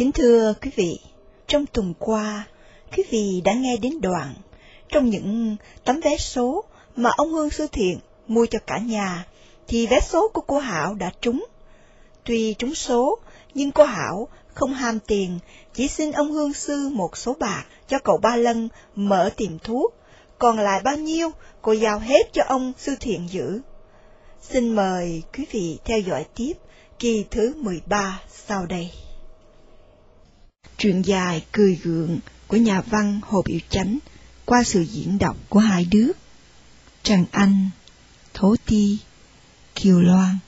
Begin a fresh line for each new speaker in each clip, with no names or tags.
Kính thưa quý vị, trong tuần qua, quý vị đã nghe đến đoạn trong những tấm vé số mà ông Hương Sư Thiện mua cho cả nhà, thì vé số của cô Hảo đã trúng. Tuy trúng số, nhưng cô Hảo không ham tiền, chỉ xin ông Hương Sư một số bạc cho cậu Ba Lân mở tiệm thuốc, còn lại bao nhiêu cô giao hết cho ông Sư Thiện giữ. Xin mời quý vị theo dõi tiếp kỳ thứ 13 sau đây. Truyện dài cười gượng của nhà văn Hồ Biểu Chánh qua sự diễn đọc của hai đứa, Trần Anh, Thố Ti, Kiều Loan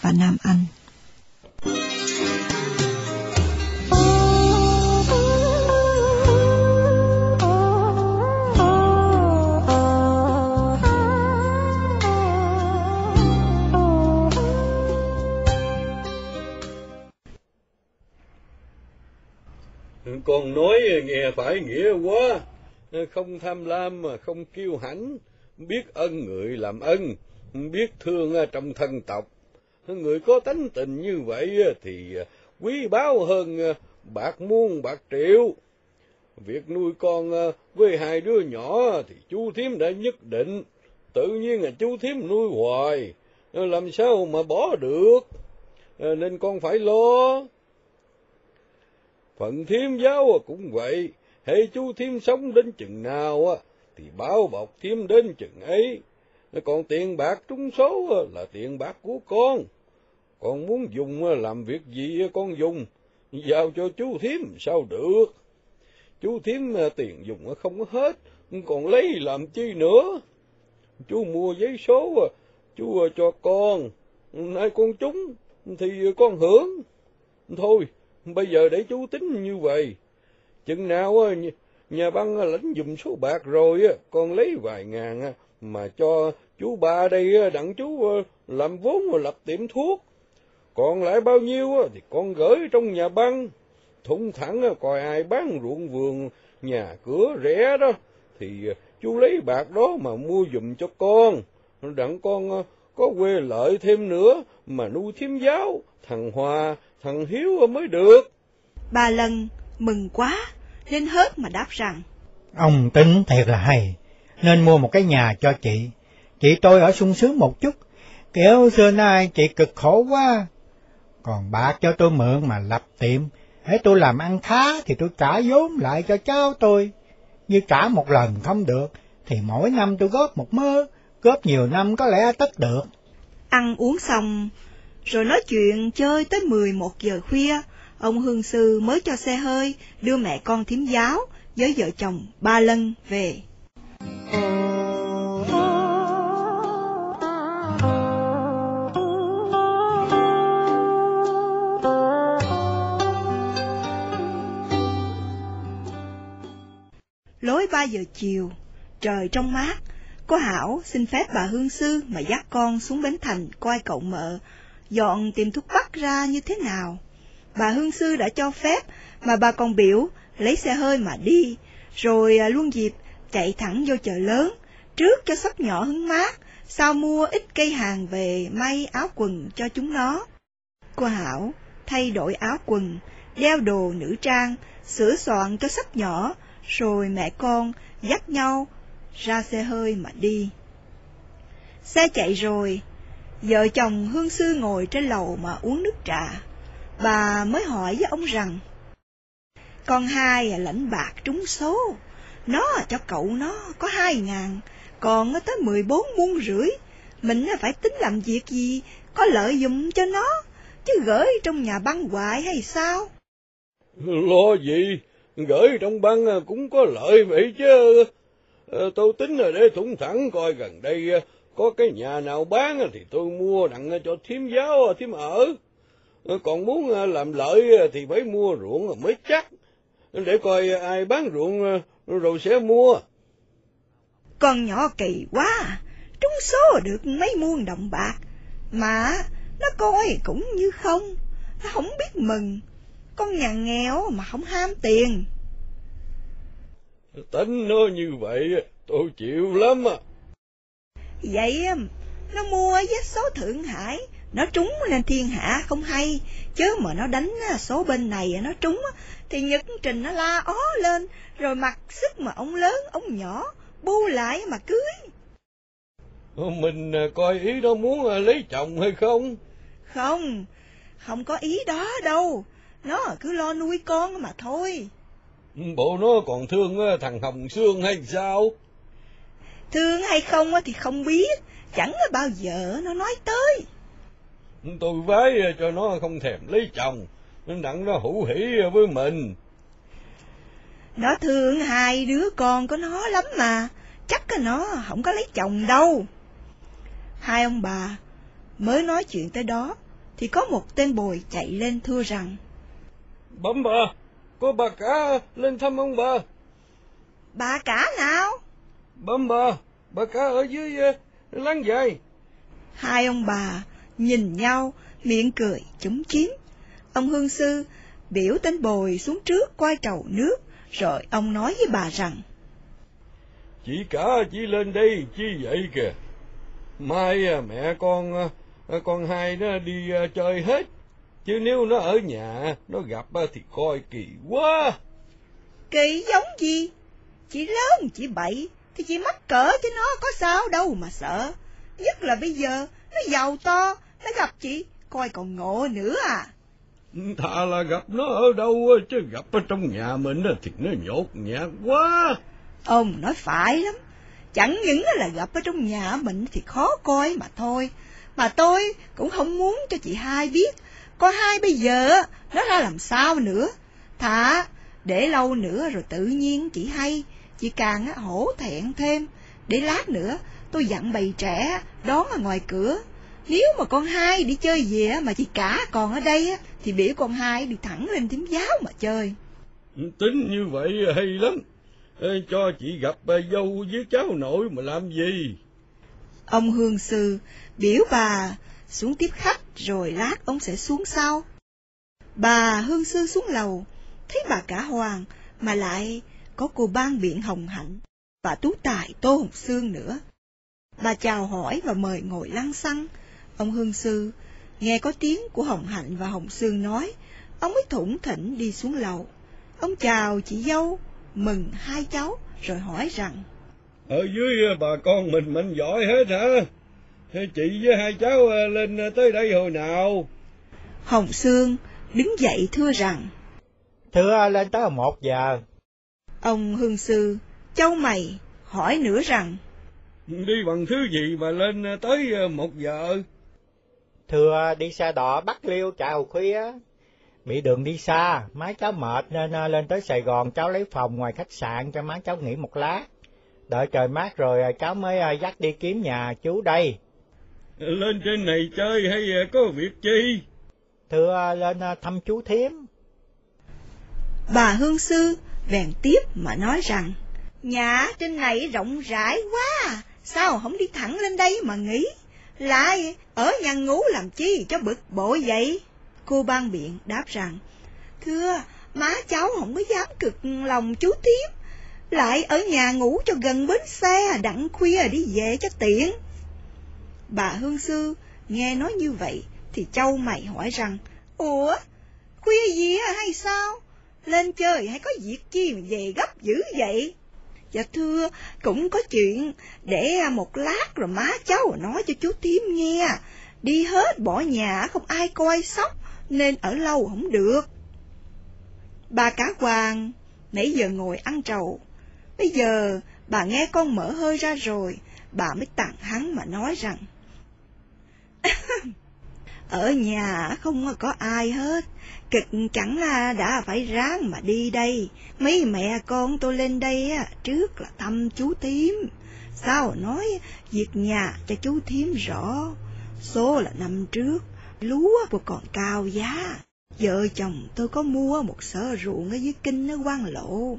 và Nam Anh.
Con nói nghe phải nghĩa quá, không tham lam mà không kiêu hãnh, biết ân người làm ân, biết thương trong thân tộc. Người có tánh tình như vậy thì quý báu hơn bạc muôn bạc triệu. Việc nuôi con với hai đứa nhỏ thì chú thím đã nhất định, tự nhiên là chú thím nuôi hoài, làm sao mà bỏ được, nên con phải lo. Phận thiêm giáo à, cũng vậy, hệ chú thiêm sống đến chừng nào à, thì báo bọc thiêm đến chừng ấy. Còn tiền bạc trúng số à, là tiền bạc của con. Con muốn dùng làm việc gì con dùng, giao cho chú thiêm sao được. Chú thiếm tiền dùng không hết, còn lấy làm chi nữa. Chú mua giấy số, chú cho con, nay con trúng thì con hưởng. Thôi, bây giờ để chú tính như vậy. Chừng nào ờ, nhà băng ờ, lãnh dùm số bạc rồi, ờ, con lấy vài ngàn mà cho chú ba đây đặng chú làm vốn lập tiệm thuốc. Còn lại bao nhiêu thì con gửi trong nhà băng. Thủng thẳng coi ai bán ruộng vườn, nhà cửa rẻ đó, thì chú lấy bạc đó mà mua dùm cho con. Đặng con có quê lợi thêm nữa mà nuôi thiếm giáo, thằng Hòa, thằng Hiếu mới được.
Ba Lân mừng quá, nên hớt mà đáp rằng.
Ông tính thiệt là hay, nên mua một cái nhà cho chị. Chị tôi ở sung sướng một chút, kiểu xưa nay chị cực khổ quá. Còn bạc cho tôi mượn mà lập tiệm, hãy tôi làm ăn khá thì tôi trả vốn lại cho cháu tôi. Như trả một lần không được, thì mỗi năm tôi góp một mơ, góp nhiều năm có lẽ tất được.
Ăn uống xong, rồi nói chuyện chơi tới 11 giờ khuya, ông Hương Sư mới cho xe hơi đưa mẹ con thím giáo với vợ chồng ba lân về. Lối ba giờ chiều, trời trong mát, cô Hảo xin phép bà Hương Sư mà dắt con xuống Bến Thành coi cậu mợ, dọn tìm thuốc bắc ra như thế nào. Bà Hương Sư đã cho phép, mà bà còn biểu lấy xe hơi mà đi, rồi à, luôn dịp chạy thẳng vô chợ lớn, trước cho sắp nhỏ hứng mát, sau mua ít cây hàng về may áo quần cho chúng nó. Cô Hảo thay đổi áo quần, đeo đồ nữ trang, sửa soạn cho sắp nhỏ, rồi mẹ con dắt nhau ra xe hơi mà đi. Xe chạy rồi, vợ chồng Hương Sư ngồi trên lầu mà uống nước trà. Bà mới hỏi với ông rằng, con hai lãnh bạc trúng số, nó cho cậu nó có hai ngàn, còn nó tới mười bốn muôn rưỡi, mình phải tính làm việc gì, có lợi dụng cho nó, chứ gửi trong nhà băng hoài hay sao?
Lo gì, gửi trong băng cũng có lợi vậy chứ. Ờ, Tôi tính là để thủng thẳng coi gần đây có cái nhà nào bán thì tôi mua đặng cho thím giáo thím ở. Còn muốn làm lợi thì phải mua ruộng mới chắc, để coi ai bán ruộng rồi sẽ mua.
Con nhỏ kỳ quá, trúng số được mấy muôn đồng bạc, mà nó coi cũng như không, nó không biết mừng, con nhà nghèo mà không ham tiền.
Tính nó như vậy, tôi chịu lắm à.
Vậy nó mua với số Thượng Hải Nó trúng nên thiên hạ không hay, chứ mà nó đánh số bên này nó trúng thì Nhật Trình nó la ó lên, rồi mặc sức mà ông lớn, ông nhỏ, bu lại mà cưới.
Mình à, coi ý nó muốn à, lấy chồng hay không?
Không, không có ý đó đâu, nó cứ lo nuôi con mà thôi.
Bộ nó còn thương thằng Hồng Sương hay sao?
Thương hay không thì không biết, chẳng bao giờ nó nói tới.
Tôi vái cho nó không thèm lấy chồng, nên đặng nó hữu hỉ với mình.
Nó thương hai đứa con của nó lắm mà, chắc nó không có lấy chồng đâu. Hai ông bà mới nói chuyện tới đó, thì có một tên bồi chạy lên thưa rằng.
Bấm bà, có bà cả lên thăm ông bà.
Bà cả nào?
Bấm bà, bà cả ở dưới uh, láng dài.
Hai ông bà nhìn nhau, miệng cười chúm chím. Ông hương sư biểu tên bồi xuống trước quay trầu nước, rồi ông nói với bà rằng.
Chị cả chỉ lên đây chi vậy kìa. Mai à, mẹ con à, con hai nó đi chơi hết. Chứ nếu nó ở nhà, nó gặp thì coi kỳ quá.
Kỳ giống gì? Chị lớn, chị bậy, thì chị mắc cỡ chứ nó có sao đâu mà sợ. Nhất là bây giờ, nó giàu to, nó gặp chị, coi còn ngộ nữa à.
Thà là gặp nó ở đâu, chứ gặp ở trong nhà mình thì nó nhột nhạt quá.
Ông nói phải lắm. Chẳng những là gặp ở trong nhà mình thì khó coi mà thôi. Mà tôi cũng không muốn cho chị hai biết. Có hai bây giờ nó ra làm sao nữa. Thà để lâu nữa rồi tự nhiên chị hay. Chị càng hổ thẹn thêm. Để lát nữa tôi dặn bầy trẻ đón ở ngoài cửa. Nếu mà con hai đi chơi về mà chị cả còn ở đây thì biểu con hai đi thẳng lên thím giáo mà chơi.
Tính như vậy hay lắm. Cho chị gặp bà dâu với cháu nội mà làm gì?
Ông Hương Sư biểu bà xuống tiếp khách rồi lát ông sẽ xuống sau. Bà Hương Sư xuống lầu, thấy bà cả Hoàng mà lại có cô ban biện hồng hạnh và tú tài Tô Hồng Sương nữa. Bà chào hỏi và mời ngồi lăng xăng. Ông Hương Sư nghe có tiếng của Hồng Hạnh và Hồng Sương nói, ông mới thủng thỉnh đi xuống lầu. Ông chào chị dâu, mừng hai cháu, rồi hỏi rằng,
Ở dưới bà con mình mạnh giỏi hết hả? Chị với hai cháu lên tới đây hồi nào?
Hồng Sương đứng dậy thưa rằng,
Thưa lên tới một giờ.
Ông Hương Sư châu mày hỏi nữa rằng,
Đi bằng thứ gì mà lên tới một giờ?
Thưa đi xe đỏ bắt liêu chào khuya. Bị đường đi xa, má cháu mệt nên à, lên tới Sài Gòn cháu lấy phòng ngoài khách sạn cho má cháu nghỉ một lát. Đợi trời mát rồi à, cháu mới dắt đi kiếm nhà chú đây.
Lên trên này chơi hay có việc chi?
Thưa lên thăm chú Thiếm.
Bà Hương Sư bèn tiếp mà nói rằng, Nhà trên này rộng rãi quá, sao không đi thẳng lên đây mà nghỉ? Lại ở nhà ngủ làm chi cho bực bội vậy? Cô ban biện đáp rằng, Thưa, má cháu không có dám cực lòng chú tiếp, lại ở nhà ngủ cho gần bến xe, đặng khuya đi về cho tiện. Bà Hương Sư nghe nói như vậy, thì châu mày hỏi rằng, Ủa, khuya gì hay sao? Lên chơi hay có việc chi mà về gấp dữ vậy? Dạ thưa, cũng có chuyện, để à, một lát rồi má cháu à nói cho chú Tím nghe. Đi hết bỏ nhà không ai coi sóc, nên ở lâu không được. Bà cá Hoàng nãy giờ ngồi ăn trầu. Bây giờ bà nghe con mở hơi ra rồi, bà mới tặng hắn mà nói rằng Ở nhà không có ai hết, cực chẳng đã phải ráng mà đi đây. Mấy mẹ con tôi lên đây trước là thăm chú Thím. Sao nói việc nhà cho chú Thím rõ. Số là năm trước, lúa của còn cao giá. Vợ chồng tôi có mua một sở ruộng ở dưới kinh ở quan lộ.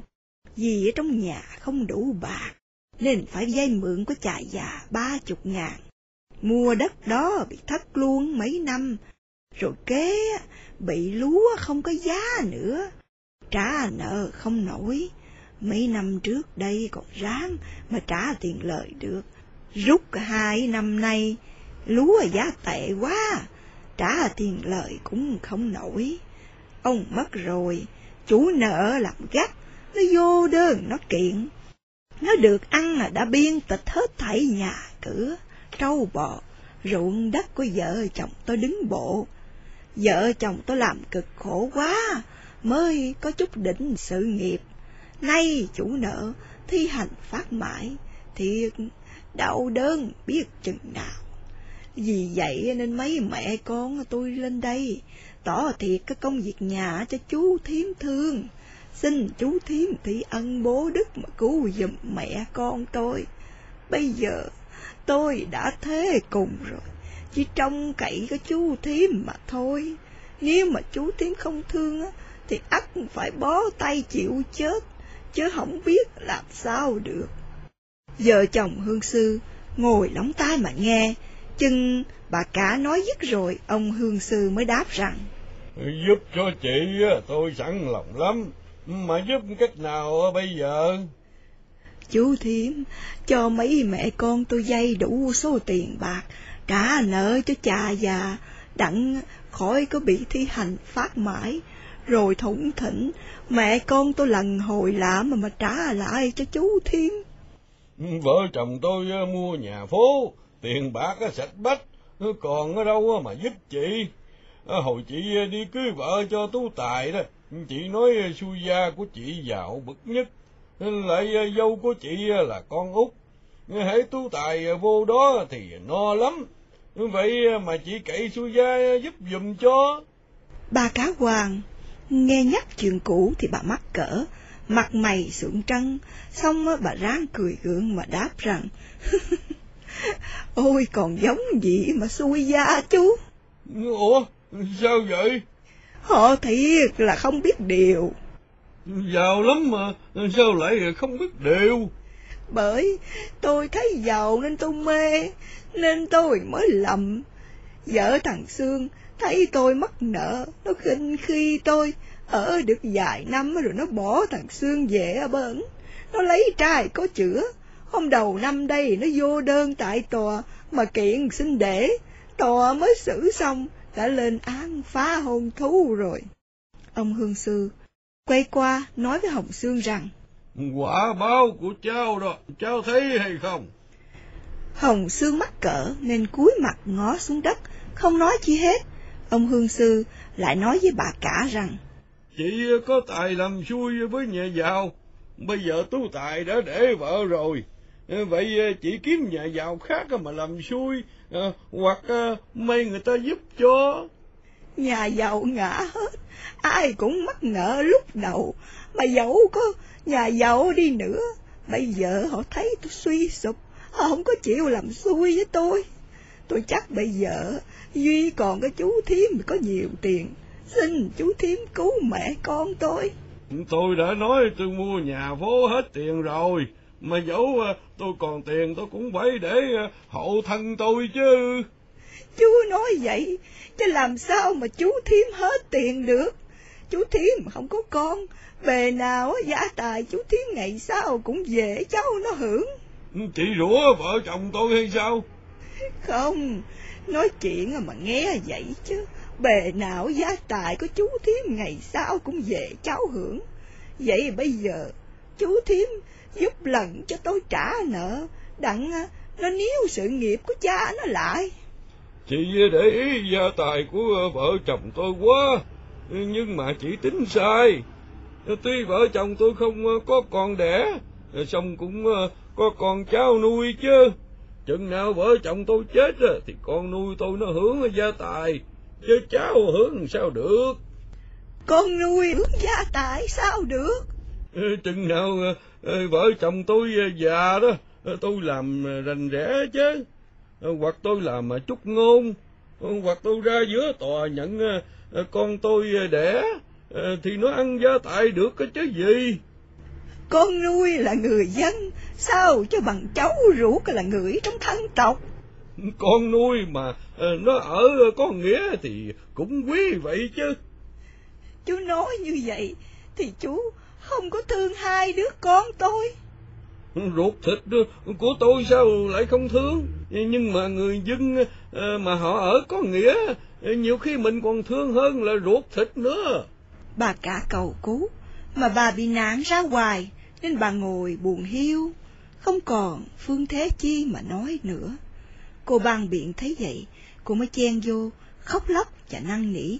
Vì ở trong nhà không đủ bạc, nên phải vay mượn của chài già ba chục ngàn. Mua đất đó bị thất luôn mấy năm, rồi kế bị lúa không có giá nữa. Trả nợ không nổi, mấy năm trước đây còn ráng mà trả tiền lợi được. Rút hai năm nay, lúa giá tệ quá, trả tiền lời cũng không nổi. Ông mất rồi, chủ nợ làm gắt, nó vô đơn nó kiện. Nó được ăn là đã biên tịch hết thảy nhà cửa, trâu bò, ruộng đất của vợ chồng tôi đứng bộ. Vợ chồng tôi làm cực khổ quá, mới có chút đỉnh sự nghiệp. Nay chủ nợ thi hành phát mãi, thiệt đau đớn biết chừng nào. Vì vậy nên mấy mẹ con tôi lên đây, tỏ thiệt cái công việc nhà cho chú thiếm thương. Xin chú thiếm thị ân bố đức mà cứu giùm mẹ con tôi. Bây giờ tôi đã thế cùng rồi, chỉ trông cậy cái chú thiếm mà thôi. Nếu mà chú thiếm không thương á, thì ắt phải bó tay chịu chết, chứ không biết làm sao được. Vợ chồng hương sư ngồi lóng tai mà nghe, chừng bà cả nói dứt rồi, ông hương sư mới đáp rằng.
Giúp cho chị tôi sẵn lòng lắm, mà giúp cách nào bây giờ?
Chú Thiếm, cho mấy mẹ con tôi dây đủ số tiền bạc, trả nợ cho cha già, đặng khỏi có bị thi hành phát mãi, rồi thủng thỉnh, mẹ con tôi lần hồi lạ mà mà trả lại cho chú thiên
Vợ chồng tôi ờ, mua nhà phố, tiền bạc ờ, sạch bách, ờ, còn ở đâu mà giúp chị. Hồi chị đi cưới vợ cho Tú Tài đó, chị nói xui gia của chị giàu bậc nhất, lại dâu của chị là con út. Hãy Tú Tài vô đó thì no lắm, vậy mà chị cậy xui gia giúp dùm cho.
Bà cá hoàng, nghe nhắc chuyện cũ thì bà mắc cỡ, mặt mày sượng trân, xong bà ráng cười gượng mà đáp rằng, Ôi còn giống gì mà xui gia chú.
Ủa, sao vậy?
Họ thiệt là không biết điều.
Giàu lắm mà, sao lại không biết điều?
Bởi tôi thấy giàu nên tôi mê, nên tôi mới lầm. Vợ thằng Sương thấy tôi mắc nợ, nó khinh khi tôi, ở được vài năm rồi nó bỏ thằng Sương về ở bển. Nó lấy trai có chữa. Hôm đầu năm đây nó vô đơn tại tòa mà kiện xin để. Tòa mới xử xong, đã lên án phá hôn thú rồi. Ông Hương Sư quay qua nói với Hồng Sương rằng,
Quả báo của cháu đó, cháu thấy hay không?
Hồng Sương mắc cỡ nên cúi mặt ngó xuống đất, không nói chi hết. Ông Hương Sư lại nói với bà cả rằng,
Chị có tài làm xui với nhà giàu, bây giờ tú tài đã để vợ rồi. Vậy chị kiếm nhà giàu khác mà làm xui, hoặc may người ta giúp cho.
Nhà giàu ngã hết, ai cũng mắc nợ lúc đầu, mà dẫu có nhà giàu đi nữa, bây giờ họ thấy tôi suy sụp, họ không có chịu làm xui với tôi. Tôi chắc bây giờ Duy còn cái chú Thiếm có nhiều tiền, xin chú Thiếm cứu mẹ con tôi.
Tôi đã nói tôi mua nhà phố hết tiền rồi, mà dẫu tôi còn tiền tôi cũng phải để hậu thân tôi chứ.
Chú nói vậy, chứ làm sao mà chú Thiếm hết tiền được? Chú Thiếm không có con, bề nào gia tài chú Thiếm ngày sau cũng về cháu nó hưởng.
Chị rủa vợ chồng tôi hay sao?
Không, nói chuyện mà nghe vậy chứ. Bề nào gia tài của chú Thiếm ngày sau cũng về cháu hưởng. Vậy bây giờ, chú Thiếm giúp lần cho tôi trả nợ, đặng nó níu sự nghiệp của cha nó lại.
Chị để ý gia tài của vợ chồng tôi quá, nhưng mà chị tính sai. Tuy vợ chồng tôi không có con đẻ, xong cũng có con cháu nuôi chứ. Chừng nào vợ chồng tôi chết thì con nuôi tôi nó hưởng gia tài, chứ cháu hưởng sao được.
Con nuôi hưởng gia tài sao được?
Chừng nào vợ chồng tôi già đó, tôi làm rành rẽ chứ. Hoặc tôi làm chút ngôn, hoặc tôi ra giữa tòa nhận con tôi đẻ, thì nó ăn gia tài được cái chứ gì.
Con nuôi là người dân, sao cho bằng cháu ruột là người trong thân tộc.
Con nuôi mà nó ở có nghĩa thì cũng quý vậy chứ.
Chú nói như vậy thì chú không có thương hai đứa con tôi.
Ruột thịt của tôi sao lại không thương? Nhưng mà người dân mà họ ở có nghĩa nhiều khi mình còn thương hơn là ruột thịt nữa.
Bà cả cầu cứu, mà bà bị nạn ra hoài, nên bà ngồi buồn hiu, không còn phương thế chi mà nói nữa. Cô ban biện thấy vậy, cô mới chen vô, khóc lóc và năn nỉ.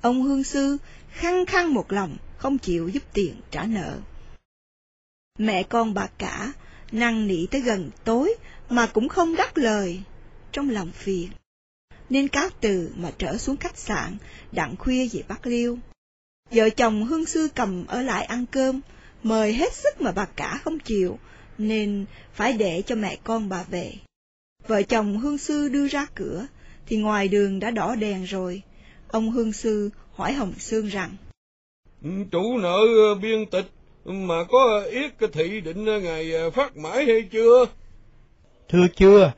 Ông hương sư khăng khăng một lòng, không chịu giúp tiền trả nợ. Mẹ con bà cả năn nỉ tới gần tối mà cũng không đắc lời, trong lòng phiền. Nên cáo từ mà trở xuống khách sạn, đặng khuya về Bắc Liêu. Vợ chồng hương sư cầm ở lại ăn cơm, mời hết sức mà bà cả không chịu, nên phải để cho mẹ con bà về. Vợ chồng hương sư đưa ra cửa, thì ngoài đường đã đỏ đèn rồi. Ông hương sư hỏi Hồng Sương rằng,
ừ, Chủ nợ biên tịch mà có yết thị định ngày phát mãi hay chưa?
Thưa chưa,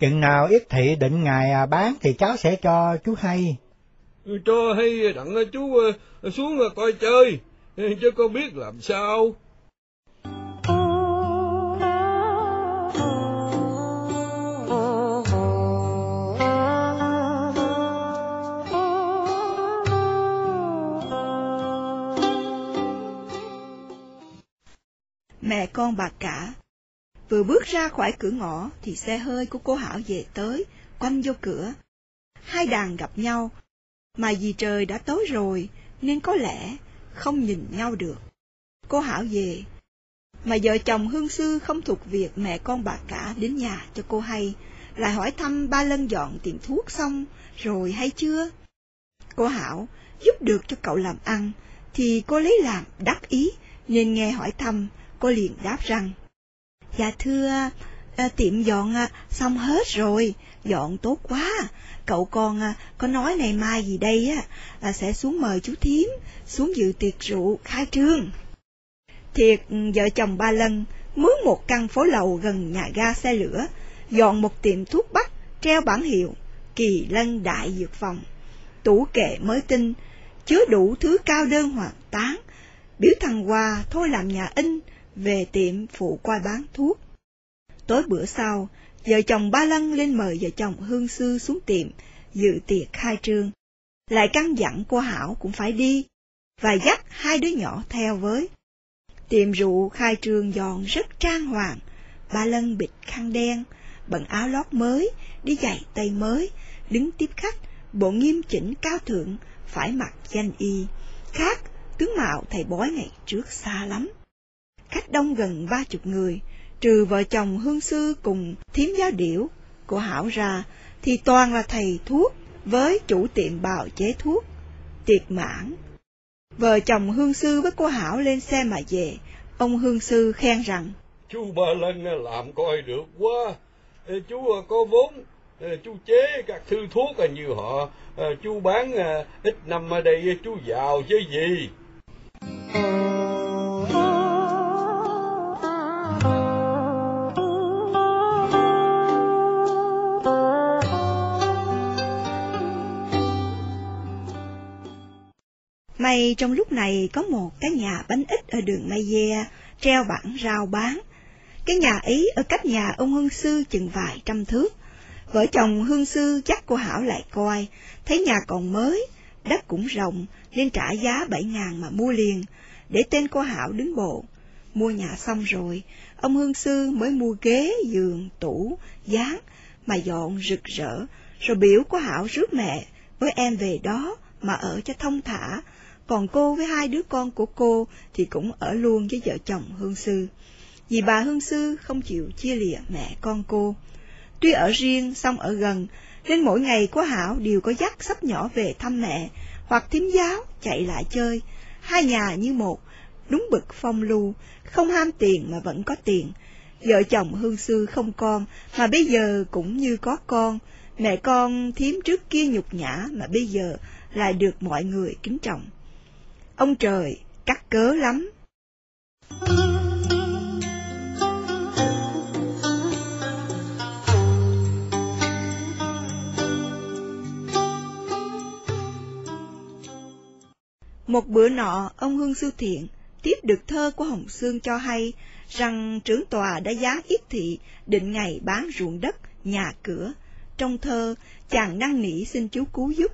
chừng nào yết thị định ngày bán thì cháu sẽ cho chú hay.
Cho hay đặng chú xuống coi chơi, chứ có biết làm sao.
mẹ con bà cả. Vừa bước ra khỏi cửa ngõ thì xe hơi của cô Hảo về tới, quanh vô cửa. Hai đàn gặp nhau, mà vì trời đã tối rồi nên có lẽ không nhìn nhau được. Cô Hảo về, mà vợ chồng Hương Sư không thuộc việc mẹ con bà cả đến nhà cho cô hay, lại hỏi thăm ba lân dọn tiệm thuốc xong rồi hay chưa. Cô Hảo giúp được cho cậu làm ăn, thì cô lấy làm đắc ý nên nghe hỏi thăm cô liền đáp rằng, Dạ thưa, à, tiệm dọn à, xong hết rồi, dọn tốt quá, cậu con à, có nói ngày mai gì đây á, là sẽ xuống mời chú thím, xuống dự tiệc rượu khai trương. Thiệt ừ, vợ chồng ba lần mướn một căn phố lầu gần nhà ga xe lửa, dọn một tiệm thuốc bắc treo bản hiệu Kỳ Lân Đại Dược Phòng. Tủ kệ mới tinh, chứa đủ thứ cao đơn hoàn tán, biểu thằng Hòa thôi làm nhà in, về tiệm phụ coi bán thuốc. Tối bữa sau, vợ chồng Ba Lân lên mời vợ chồng Hương Sư xuống tiệm, dự tiệc khai trương. Lại căn dặn cô Hảo cũng phải đi, và dắt hai đứa nhỏ theo với. Tiệm rượu khai trương giòn rất trang hoàng, Ba Lân bịt khăn đen, bận áo lót mới, đi giày tay mới, đứng tiếp khách, bộ nghiêm chỉnh cao thượng, phải mặc danh y, khác tướng mạo thầy bói ngày trước xa lắm khách đông gần ba chục người, trừ vợ chồng hương sư cùng thiếm giáo điểu của Hảo ra, thì toàn là thầy thuốc với chủ tiệm bào chế thuốc, tiệc mãn. Vợ chồng hương sư với cô Hảo lên xe mà về, ông hương sư khen rằng,
Chú Ba Lân làm coi được quá, chú có vốn, chú chế các thư thuốc như họ, chú bán ít năm ở đây chú giàu chứ gì.
May trong lúc này có một cái nhà bánh ít ở đường Mai Dê, treo bảng rào bán. Cái nhà ấy ở cách nhà ông Hương Sư chừng vài trăm thước. Vợ chồng Hương Sư chắc cô Hảo lại coi, thấy nhà còn mới, đất cũng rộng, nên trả giá bảy ngàn mà mua liền, để tên cô Hảo đứng bộ. Mua nhà xong rồi, ông Hương Sư mới mua ghế, giường, tủ, gián, mà dọn rực rỡ, rồi biểu cô Hảo rước mẹ với em về đó mà ở cho thông thả, còn cô với hai đứa con của cô thì cũng ở luôn với vợ chồng Hương Sư. Vì bà Hương Sư không chịu chia lìa mẹ con cô. Tuy ở riêng, song ở gần, nên mỗi ngày có Hảo đều có dắt sắp nhỏ về thăm mẹ, hoặc thím giáo chạy lại chơi, hai nhà như một, đúng bực phong lưu, không ham tiền mà vẫn có tiền. Vợ chồng Hương Sư không con, mà bây giờ cũng như có con, mẹ con thím trước kia nhục nhã mà bây giờ lại được mọi người kính trọng. Ông trời, cắt cớ lắm. Một bữa nọ, ông Hương Sư Thiện tiếp được thơ của Hồng Sương cho hay rằng trưởng tòa đã giá yết thị định ngày bán ruộng đất, nhà cửa. Trong thơ, chàng năn nỉ xin chú cứu giúp,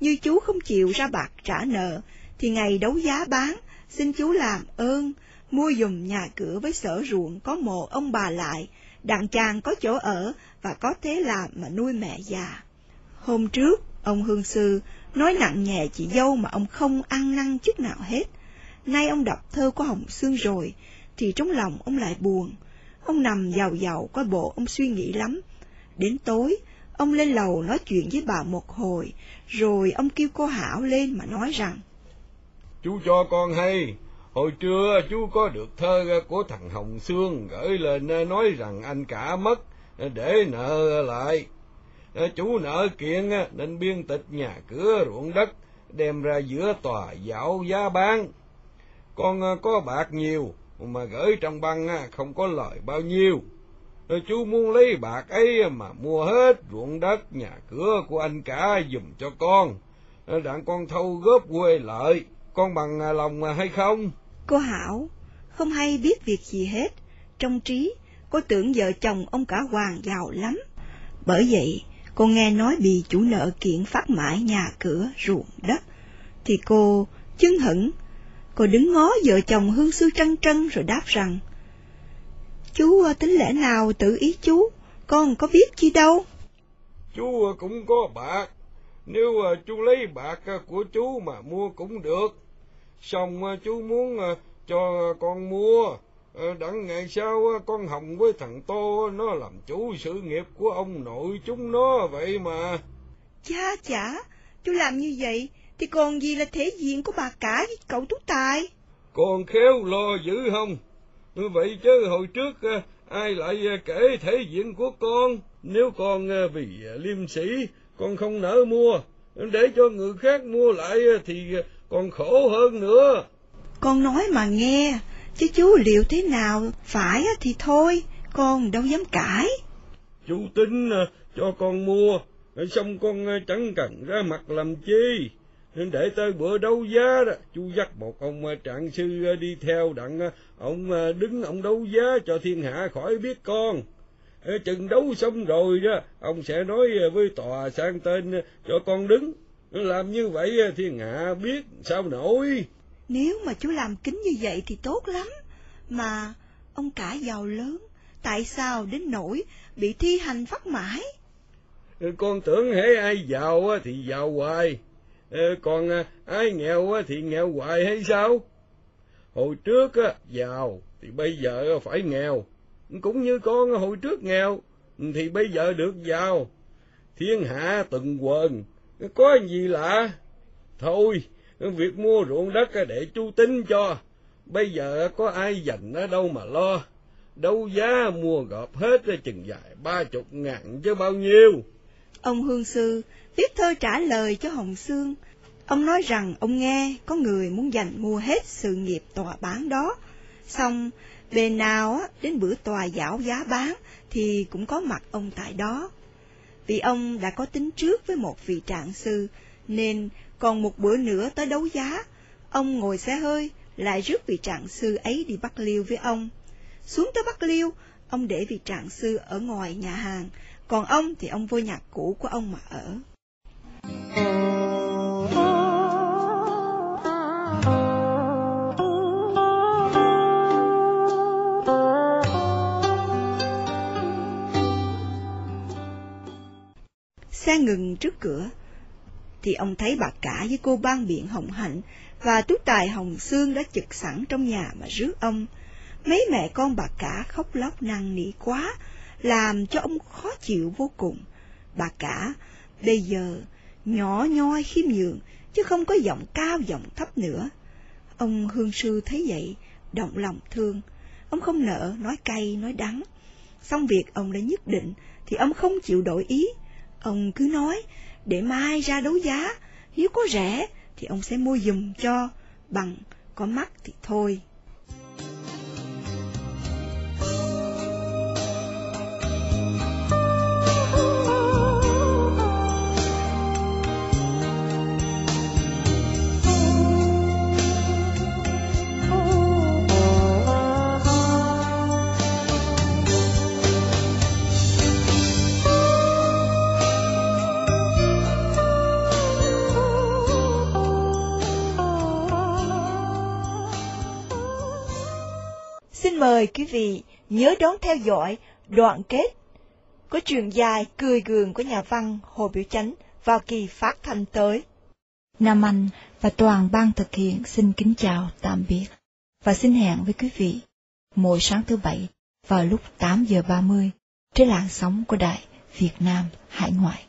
như chú không chịu ra bạc trả nợ, thì ngày đấu giá bán, xin chú làm ơn, mua dùm nhà cửa với sở ruộng có mộ ông bà lại, đặng chàng có chỗ ở và có thế làm mà nuôi mẹ già. Hôm trước, ông Hương Sư nói nặng nhẹ chị dâu mà ông không ăn năn chút nào hết. Nay ông đọc thơ của Hồng Sương rồi, thì trong lòng ông lại buồn. Ông nằm giàu giàu coi bộ ông suy nghĩ lắm. Đến tối, ông lên lầu nói chuyện với bà một hồi, rồi ông kêu cô Hảo lên mà nói rằng.
Chú cho con hay, hồi trưa chú có được thơ của thằng Hồng Sương gửi lên nói rằng anh cả mất, để nợ lại. Chú nợ kiện nên biên tịch nhà cửa ruộng đất, đem ra giữa tòa dạo giá bán. Con có bạc nhiều, mà gửi trong băng không có lời bao nhiêu. Chú muốn lấy bạc ấy mà mua hết ruộng đất nhà cửa của anh cả dùm cho con. Đặng con thâu góp quê lợi, con bằng lòng hay không?
Cô Hảo không hay biết việc gì hết. Trong trí, cô tưởng vợ chồng ông cả Hoàng giàu lắm. Bởi vậy, cô nghe nói bị chủ nợ kiện phát mãi nhà cửa ruộng đất. Thì cô chứng hững Cô đứng ngó vợ chồng hương sư trân trân rồi đáp rằng, Chú ờ, tính lẽ nào tự ý chú, con có biết chi đâu.
Chú cũng có bạc, nếu chú lấy bạc của chú mà mua cũng được. Xong chú muốn cho con mua, đặng ngày sau con Hồng với thằng Tô nó làm chủ sự nghiệp của ông nội chúng nó vậy mà.
Cha chả, chú làm như vậy thì còn gì là thể diện của bà cả với cậu Tú Tài?
Còn khéo lo dữ không? Vậy chứ hồi trước à, ai lại à, kể thể diện của con? Nếu con à, vì liêm sĩ, con không nỡ mua, để cho người khác mua lại thì còn khổ hơn nữa.
Con nói mà nghe, chứ chú liệu thế nào, phải thì thôi, con đâu dám cãi.
Chú tính cho con mua, xong con chẳng cần ra mặt làm chi nên để tới bữa đấu giá đó chú dắt một ông à, trạng sư à, đi theo đặng à, ông đứng ông đấu giá cho thiên hạ khỏi biết con chừng đấu xong rồi đó ông sẽ nói với tòa sang tên cho con đứng làm như vậy thiên hạ biết sao nổi?
Nếu mà chú làm kính như vậy thì tốt lắm. Mà ông cả giàu lớn tại sao đến nỗi bị thi hành phát mãi?
Con tưởng hễ ai giàu thì giàu hoài. Còn à, ai nghèo thì nghèo hoài hay sao? Hồi trước giàu thì bây giờ phải nghèo, cũng như con hồi trước nghèo thì bây giờ được giàu. Thiên hạ từng quần, có gì lạ? Thôi, việc mua ruộng đất để chú tính cho, bây giờ có ai dành ở đâu mà lo. Đấu giá mua gọp hết chừng dài ba chục ngàn chứ bao nhiêu.
Ông Hương Sư viết thơ trả lời cho Hồng Sương. Ông nói rằng ông nghe có người muốn giành mua hết sự nghiệp tòa bán đó. Xong, về nào đến bữa tòa giảo giá bán thì cũng có mặt ông tại đó. Vì ông đã có tính trước với một vị trạng sư, nên còn một bữa nữa tới đấu giá, ông ngồi xe hơi, lại rước vị trạng sư ấy đi bắt liêu với ông. Xuống tới bắt liêu, ông để vị trạng sư ở ngoài nhà hàng, còn ông thì ông vô nhà cũ của ông mà ở. Xe ngừng trước cửa, thì ông thấy bà cả với cô ban biện hồng hạnh và tú tài hồng xương đã trực sẵn trong nhà mà rước ông. Mấy mẹ con bà cả khóc lóc năn nỉ quá, làm cho ông khó chịu vô cùng. Bà cả bây giờ nhỏ nhoi khiêm nhường, chứ không có giọng cao giọng thấp nữa. Ông hương sư thấy vậy, động lòng thương. Ông không nỡ nói cay nói đắng. Xong việc ông đã nhất định, thì ông không chịu đổi ý. Ông cứ nói, để mai ra đấu giá, nếu có rẻ thì ông sẽ mua dùm cho, bằng có mắt thì thôi. Xin mời quý vị nhớ đón theo dõi đoạn kết của truyền dài Cười gường của nhà văn Hồ Biểu Chánh vào kỳ phát thanh tới. Nam Anh và toàn ban thực hiện xin kính chào tạm biệt và xin hẹn với quý vị mỗi sáng thứ bảy vào lúc 8 giờ 30 trên làn sóng của Đài Việt Nam Hải Ngoại.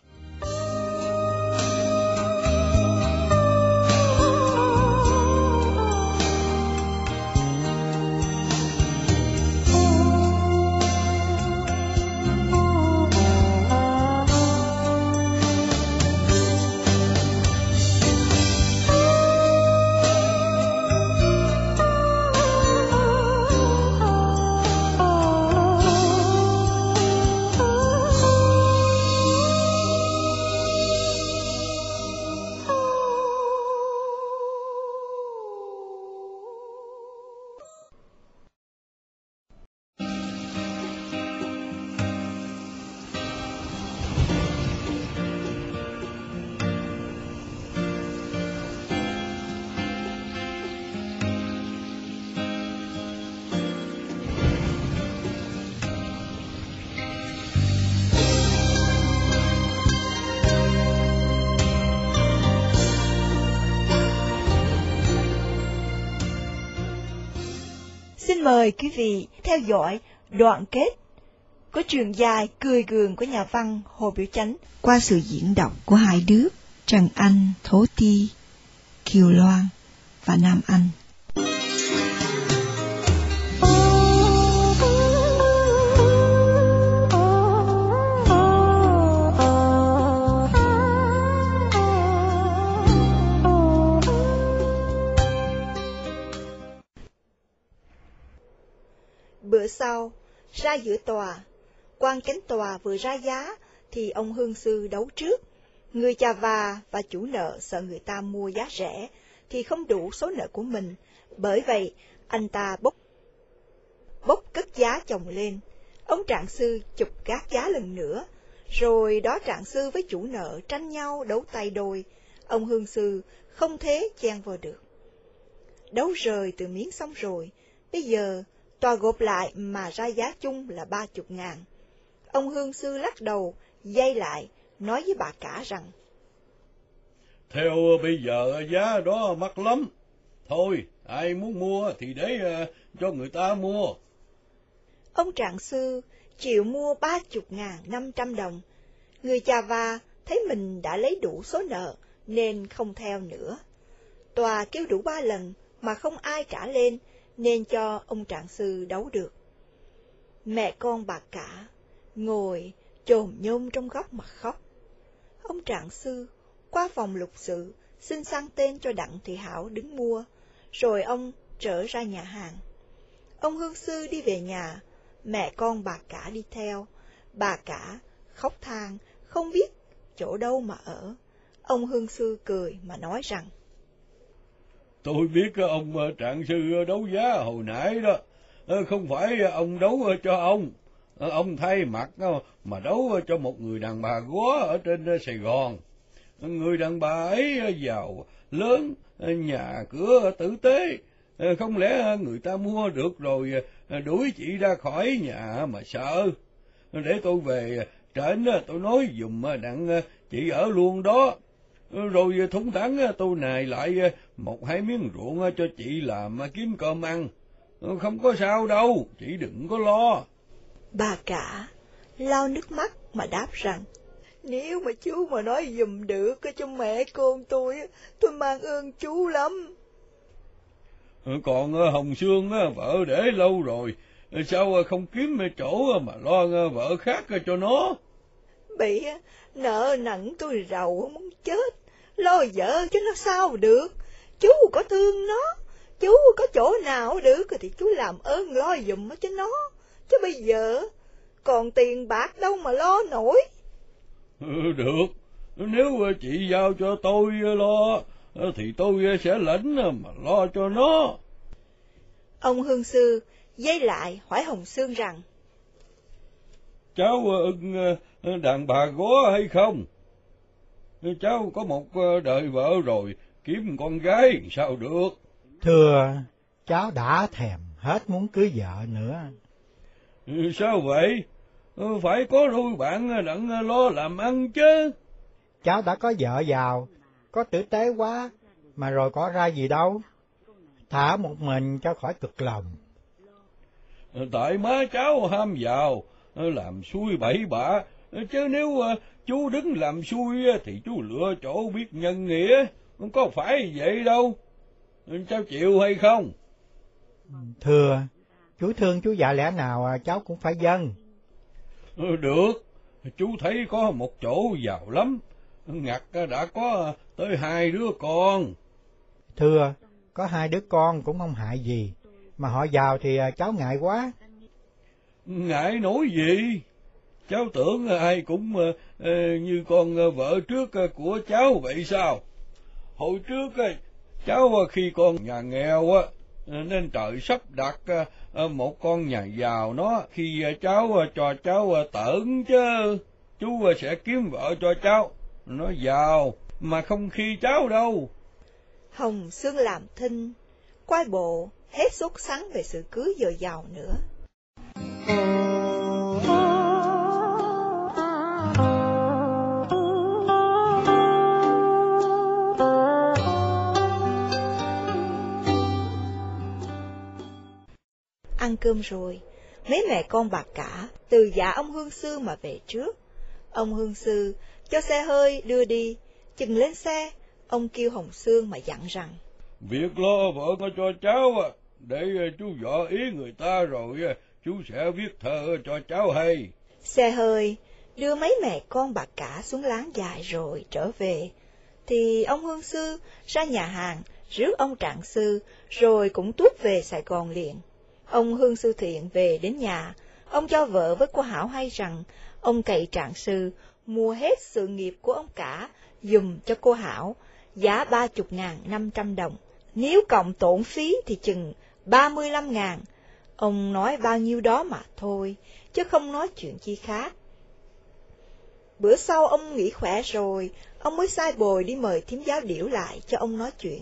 Mời quý vị theo dõi đoạn kết của trường dài Cười gường của nhà văn Hồ Biểu Chánh qua sự diễn đọc của hai đứa Trần Anh, Thố Ti, Kiều Loan và Nam Anh. Bữa sau, ra giữa tòa, quan chánh tòa vừa ra giá, thì ông hương sư đấu trước. Người chà và và chủ nợ sợ người ta mua giá rẻ, thì không đủ số nợ của mình, bởi vậy anh ta bốc bốc cất giá chồng lên. Ông trạng sư chụp gác giá lần nữa, rồi đó trạng sư với chủ nợ tranh nhau đấu tay đôi, ông hương sư không thế chen vào được. Đấu rời từ miếng xong rồi, bây giờ tòa gộp lại mà ra giá chung là ba chục ngàn. Ông hương sư lắc đầu, dây lại, nói với bà cả rằng,
Theo bây giờ giá đó mắc lắm. Thôi, ai muốn mua thì để uh, cho người ta mua.
Ông trạng sư chịu mua ba chục ngàn năm trăm đồng. Người cha va thấy mình đã lấy đủ số nợ nên không theo nữa. Tòa kêu đủ ba lần mà không ai trả lên nên cho ông trạng sư đấu được. Mẹ con bà cả ngồi chồm nhôm trong góc mà khóc. Ông trạng sư qua phòng lục sự xin sang tên cho Đặng Thị Hảo đứng mua, rồi ông trở ra nhà hàng. Ông hương sư đi về nhà, mẹ con bà cả đi theo, bà cả khóc than, không biết chỗ đâu mà ở. Ông hương sư cười mà nói rằng,
Tôi biết ông ờ, trạng sư ờ, đấu giá hồi nãy đó, ờ, không phải ông đấu cho ông, ông thay mặt mà đấu cho một người đàn bà góa ở trên Sài Gòn. Người đàn bà ấy giàu, lớn, nhà cửa tử tế, không lẽ người ta mua được rồi đuổi chị ra khỏi nhà mà sợ. Để tôi về trển tôi nói dùm đặng chị ở luôn đó. Rồi thúng thẳng tôi này lại một hai miếng ruộng cho chị làm kiếm cơm ăn. Không có sao đâu, chị đừng có lo.
Bà cả lau nước mắt mà đáp rằng, nếu mà chú mà nói dùm được cho mẹ con tôi, tôi mang ơn chú lắm.
Còn Hồng Sương vợ để lâu rồi, sao không kiếm chỗ mà lo vợ khác cho nó?
Bị nợ nặng tôi rầu muốn chết, lo vợ chứ nó sao được. Chú có thương nó, chú có chỗ nào được thì chú làm ơn lo dùm cho nó. Chứ bây giờ còn tiền bạc đâu mà lo nổi.
Ừ, được, nếu chị giao cho tôi lo, thì tôi sẽ lãnh mà lo cho nó.
Ông Hương Sư dây lại hỏi Hồng Sương rằng,
Cháu ưng đàn bà gó hay không? Cháu có một đời vợ rồi, kiếm con gái sao được?
Thưa, cháu đã thèm hết muốn cưới vợ nữa.
Ừ, sao vậy? Phải có đôi bạn đặng lo làm ăn chứ.
Cháu đã có vợ giàu, có tử tế quá, mà rồi có ra gì đâu. Thả một mình cho khỏi cực lòng.
Tại má cháu ham giàu, làm xui bảy bạ, chứ nếu chú đứng làm xui thì chú lựa chỗ biết nhân nghĩa, không có phải vậy đâu. Cháu chịu hay không?
Thưa, chú thương chú dạ lẽ nào cháu cũng phải dân.
Ừ, được, chú thấy có một chỗ giàu lắm, ngặt đã có tới hai đứa con.
Thưa, có hai đứa con cũng không hại gì, mà họ giàu thì cháu ngại quá.
Ngại nổi gì? Cháu tưởng ờ, ai cũng uh, như con vợ trước của cháu vậy sao? Hồi trước cháu khi con nhà nghèo á, nên trời sắp đặt một con nhà giàu nó. Khi cháu cho cháu tưởng chứ chú sẽ kiếm vợ cho cháu. Nó giàu mà không khi cháu đâu.
Hồng xương làm thinh quay bộ hết sốt sắng về sự cưới giờ giàu nữa. Ăn cơm rồi, mấy mẹ con bà cả từ dạ ông Hương Sư mà về trước. Ông Hương Sư cho xe hơi đưa đi, chừng lên xe, ông kêu Hồng Sương mà dặn rằng.
Việc lo vợ có cho cháu à, để chú dọ ý người ta rồi chú sẽ viết thơ cho cháu hay.
Xe hơi đưa mấy mẹ con bà cả xuống láng dài rồi trở về, thì ông Hương Sư ra nhà hàng rước ông Trạng Sư rồi cũng tuốt về Sài Gòn liền. Ông Hương Sư Thiện về đến nhà, ông cho vợ với cô Hảo hay rằng ông cậy trạng sư mua hết sự nghiệp của ông cả dùm cho cô Hảo, giá ba chục ngàn năm trăm đồng. Nếu cộng tổn phí thì chừng ba mươi lăm ngàn. Ông nói bao nhiêu đó mà thôi, chứ không nói chuyện chi khác. Bữa sau ông nghỉ khỏe rồi, ông mới sai bồi đi mời thím giáo điểu lại cho ông nói chuyện.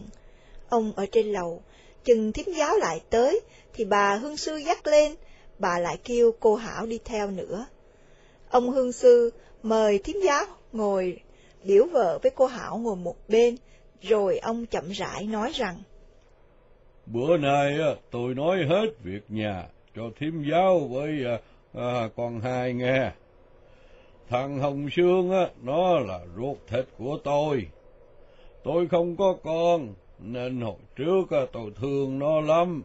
Ông ở trên lầu, chừng thím giáo lại tới, thì bà hương sư dắt lên, bà lại kêu cô Hảo đi theo nữa. Ông hương sư mời thím giáo ngồi, liễu vợ với cô Hảo ngồi một bên, rồi ông chậm rãi nói rằng,
Bữa nay tôi nói hết việc nhà cho thím giáo với à, à, con hai nghe. Thằng Hồng Sương á, nó là ruột thịt của tôi. Tôi không có con, nên hồi trước à, tôi thương nó lắm.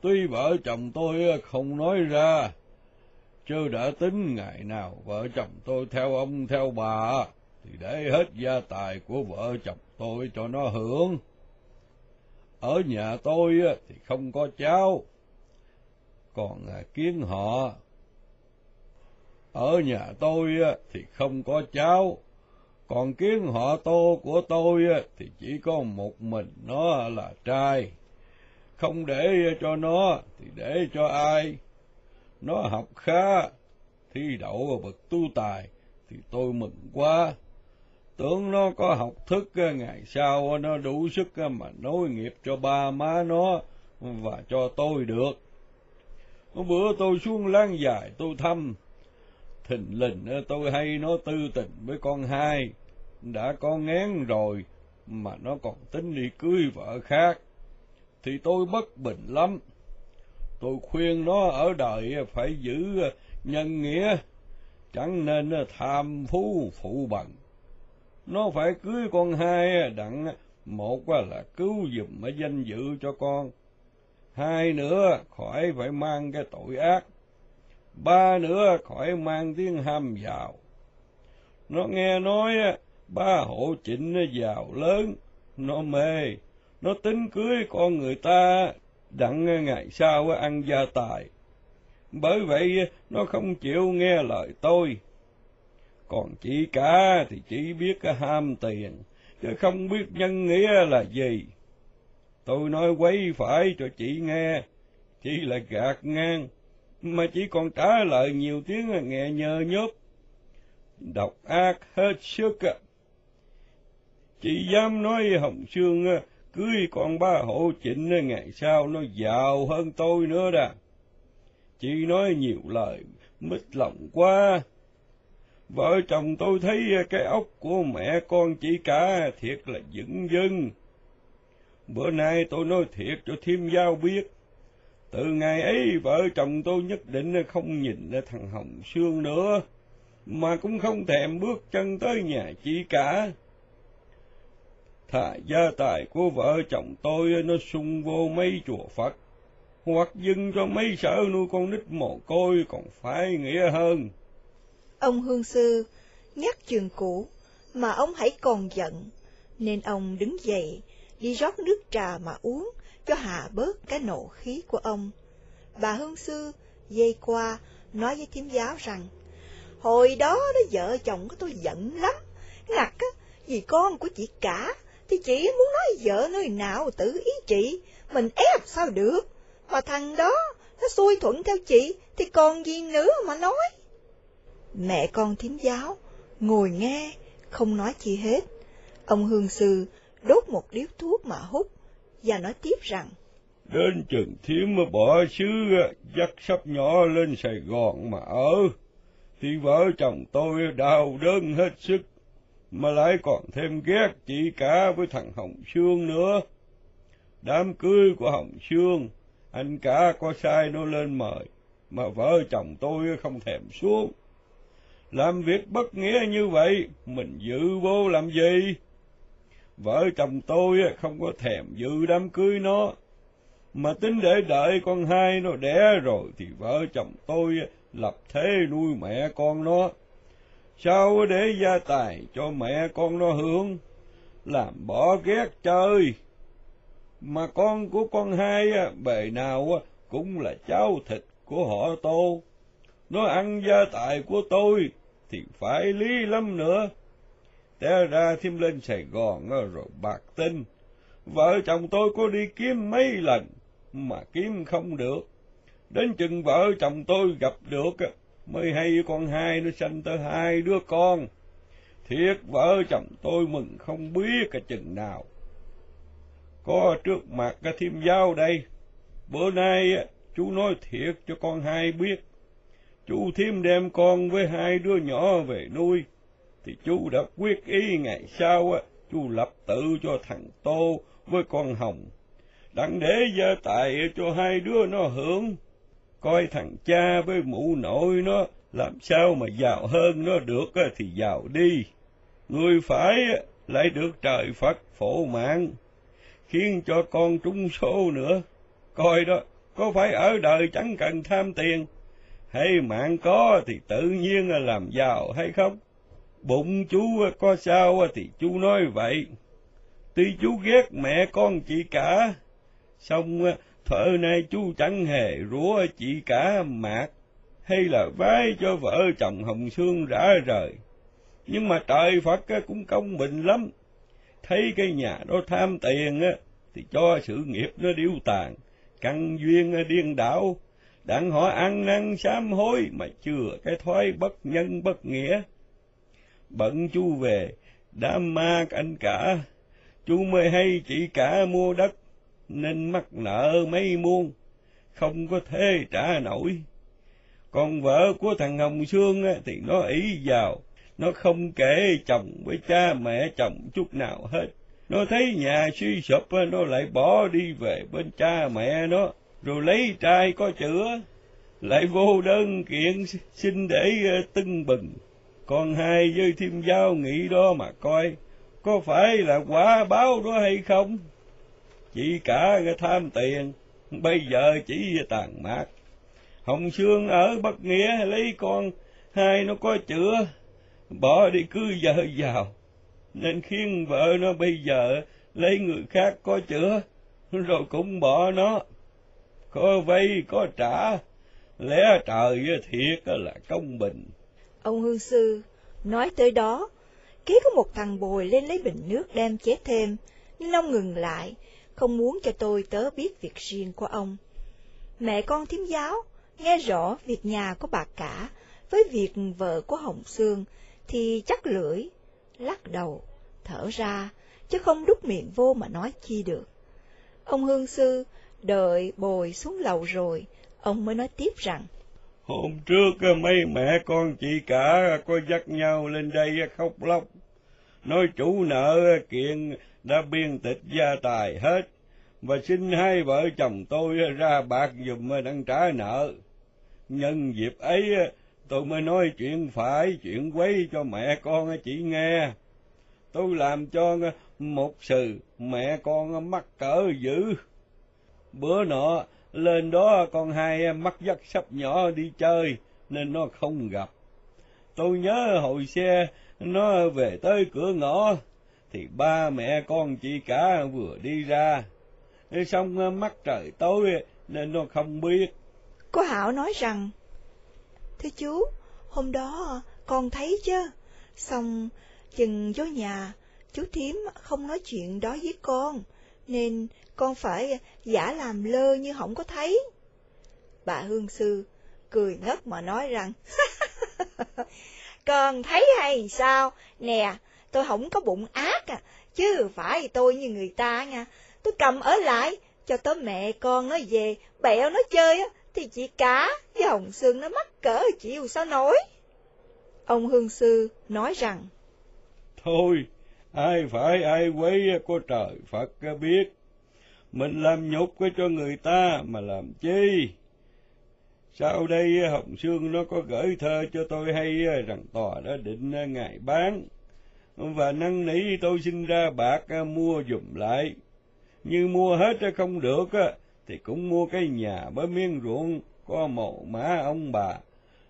Tuy vợ chồng tôi à, không nói ra, chứ đã tính ngày nào vợ chồng tôi theo ông theo bà, thì để hết gia tài của vợ chồng tôi cho nó hưởng. Ở nhà tôi à, thì không có cháu, còn kiến họ. Ở nhà tôi thì không có cháu, còn kiến họ tô của tôi thì chỉ có một mình nó là trai. Không để cho nó thì để cho ai. Nó học khá, thi đậu vào bậc tu tài thì tôi mừng quá. Tưởng nó có học thức ngày sau nó đủ sức mà nối nghiệp cho ba má nó và cho tôi được. Bữa tôi xuống láng dài tôi thăm thình lình tôi hay nó tư tình với con hai đã có ngán rồi mà nó còn tính đi cưới vợ khác thì tôi bất bình lắm. Tôi khuyên nó ở đời phải giữ nhân nghĩa, chẳng nên tham phú phụ bằng. Nó phải cưới con hai đặng, một là cứu giùm ở danh dự cho con, hai nữa khỏi phải mang cái tội ác, ba nữa khỏi mang tiếng ham giàu. Nó nghe nói ba hộ trịnh giàu lớn, nó mê, nó tính cưới con người ta đặng ngày sau ăn gia tài. Bởi vậy nó không chịu nghe lời tôi. Còn chị cả thì chỉ biết ham tiền, chứ không biết nhân nghĩa là gì. Tôi nói quấy phải cho chị nghe, chị là gạt ngang, mà chỉ còn trả lời nhiều tiếng nghe nhơ nhớp. Độc ác hết sức. Chị dám nói Hồng Sương cưới con ba hộ trịnh ngày sau nó giàu hơn tôi nữa đó. Chị nói nhiều lời, mít lòng quá. Vợ chồng tôi thấy cái ốc của mẹ con chị cả thiệt là dững dưng. Bữa nay tôi nói thiệt cho thêm giao biết. Từ ngày ấy vợ chồng tôi nhất định không nhìn thằng Hồng Sương nữa, mà cũng không thèm bước chân tới nhà chị cả. Thà gia tài của vợ chồng tôi nó sung vô mấy chùa Phật, hoặc dưng cho mấy sở nuôi con nít mồ côi còn phải nghĩa hơn.
Ông Hương Sư nhắc trường cũ, mà ông hãy còn giận, nên ông đứng dậy, đi rót nước trà mà uống, cho hạ bớt cái nộ khí của ông. Bà Hương Sư dây qua, nói với thím giáo rằng, Hồi đó đó vợ chồng của tôi giận lắm, ngặt á, vì con của chị cả, thì chị muốn nói vợ nơi nào tự ý chị, mình ép sao được, mà thằng đó, nó xuôi thuận theo chị, thì còn gì nữa mà nói. Mẹ con thím giáo, ngồi nghe, không nói chi hết. Ông Hương Sư đốt một điếu thuốc mà hút, và nói tiếp rằng,
Đến chừng thím mà bỏ xứ dắt sắp nhỏ lên Sài Gòn mà ở, thì vợ chồng tôi đau đớn hết sức, mà lại còn thêm ghét chị cả với thằng Hồng Sương nữa. Đám cưới của Hồng Sương, anh cả có sai nó lên mời, mà vợ chồng tôi không thèm xuống. Làm việc bất nghĩa như vậy, mình dự vô làm gì? Vợ chồng tôi không có thèm dự đám cưới nó, mà tính để đợi con hai nó đẻ rồi thì vợ chồng tôi lập thế nuôi mẹ con nó. Sao để gia tài cho mẹ con nó hưởng, làm bỏ ghét chơi. Mà con của con hai bề nào cũng là cháu thịt của họ tô. Nó ăn gia tài của tôi thì phải lý lắm nữa. Té ra thêm lên Sài Gòn ờ, rồi bạc tin. Vợ chồng tôi có đi kiếm mấy lần, mà kiếm không được. Đến chừng vợ chồng tôi gặp được, ờ, mới hay con hai nó sanh tới hai đứa con. Thiệt vợ chồng tôi mừng không biết cả chừng nào. Có trước mặt cái thêm giao đây, bữa nay ờ, chú nói thiệt cho con hai biết. Chú thêm đem con với hai đứa nhỏ về nuôi, thì chú đã quyết ý ngày sau á chú lập tự cho thằng Tô với con Hồng. Đặng để gia tài cho hai đứa nó hưởng, coi thằng cha với mụ nội nó làm sao mà giàu hơn nó được thì giàu đi, người phải lại được trời Phật phổ mạng, khiến cho con trúng số nữa, coi đó, có phải ở đời chẳng cần tham tiền, hay mạng có thì tự nhiên là làm giàu hay không? Bụng chú có sao thì chú nói vậy. Tuy chú ghét mẹ con chị cả, xong thợ nay chú chẳng hề rủa chị cả mạc, hay là vái cho vợ chồng Hồng Sương rã rời. Nhưng mà trời Phật cũng công bình lắm, thấy cái nhà đó tham tiền thì cho sự nghiệp nó điêu tàn, căn duyên điên đảo, đặng họ ăn năn sám hối mà chừa cái thói bất nhân bất nghĩa. Bận chú về, đám ma anh cả, chú mới hay chị cả mua đất nên mắc nợ mấy muôn, không có thể trả nổi. Còn vợ của thằng Hồng Sương thì nó ý vào, nó không kể chồng với cha mẹ chồng chút nào hết. Nó thấy nhà suy sụp, nó lại bỏ đi về bên cha mẹ nó, rồi lấy trai có chữa, lại vô đơn kiện xin để ờ, tưng bừng. Còn hai với thêm giao nghĩ đó mà coi, có phải là quả báo đó hay không? chỉ cả cái tham tiền, bây giờ chỉ tàn mạc Hồng Sương ở bất Nghĩa lấy con, hai nó có chữa, bỏ đi cứ vợ vào, nên khiến vợ nó bây giờ lấy người khác có chữa, rồi cũng bỏ nó. Có vay có trả, lẽ trời thiệt là công bình.
Ông Hương Sư nói tới đó, kế có một thằng bồi lên lấy bình nước đem chế thêm, nhưng ông ngừng lại, không muốn cho tôi tớ biết việc riêng của ông. Mẹ con thím giáo nghe rõ việc nhà của bà cả với việc vợ của Hồng Sương thì chắc lưỡi, lắc đầu, thở ra, chứ không đút miệng vô mà nói chi được. Ông hương sư đợi bồi xuống lầu rồi, ông mới nói tiếp rằng,
Hôm trước à, mấy mẹ con chị cả à, có dắt nhau lên đây à, khóc lóc, nói chủ nợ kiện đã biên tịch gia tài hết, và xin hai vợ chồng tôi ra bạc dùm đang trả nợ. Nhân dịp ấy tôi mới nói chuyện phải, chuyện quấy cho mẹ con chị nghe. Tôi làm cho một sự mẹ con mắc cỡ dữ. Bữa nọ lên đó con hai mắc dắt sắp nhỏ đi chơi nên nó không gặp. Tôi nhớ hồi xe nó về tới cửa ngõ thì ba mẹ con chị cả vừa đi ra. Xong mắt trời tối nên nó không biết.
Cô Hảo nói rằng, Thưa chú, hôm đó con thấy chứ, xong chừng vô nhà, chú thím không nói chuyện đó với con, nên con phải giả làm lơ như không có thấy. Bà Hương Sư cười ngất mà nói rằng, Con thấy hay sao? Nè, tôi không có bụng ác à, chứ phải tôi như người ta nha. Tôi cầm ở lại, cho tới mẹ con nó về, bẹo nó chơi á, thì chị cá, với Hồng Sương nó mắc cỡ chịu sao nổi. Ông Hương Sư nói rằng,
Thôi, ai phải ai quấy có trời Phật biết. Mình làm nhục cho người ta mà làm chi. Sau đây Hồng Sương nó có gửi thơ cho tôi hay rằng tòa đã định ngày bán, và năn nỉ tôi xin ra bạc mua dùm lại. như mua hết không được thì cũng mua cái nhà với miếng ruộng có mộ má ông bà,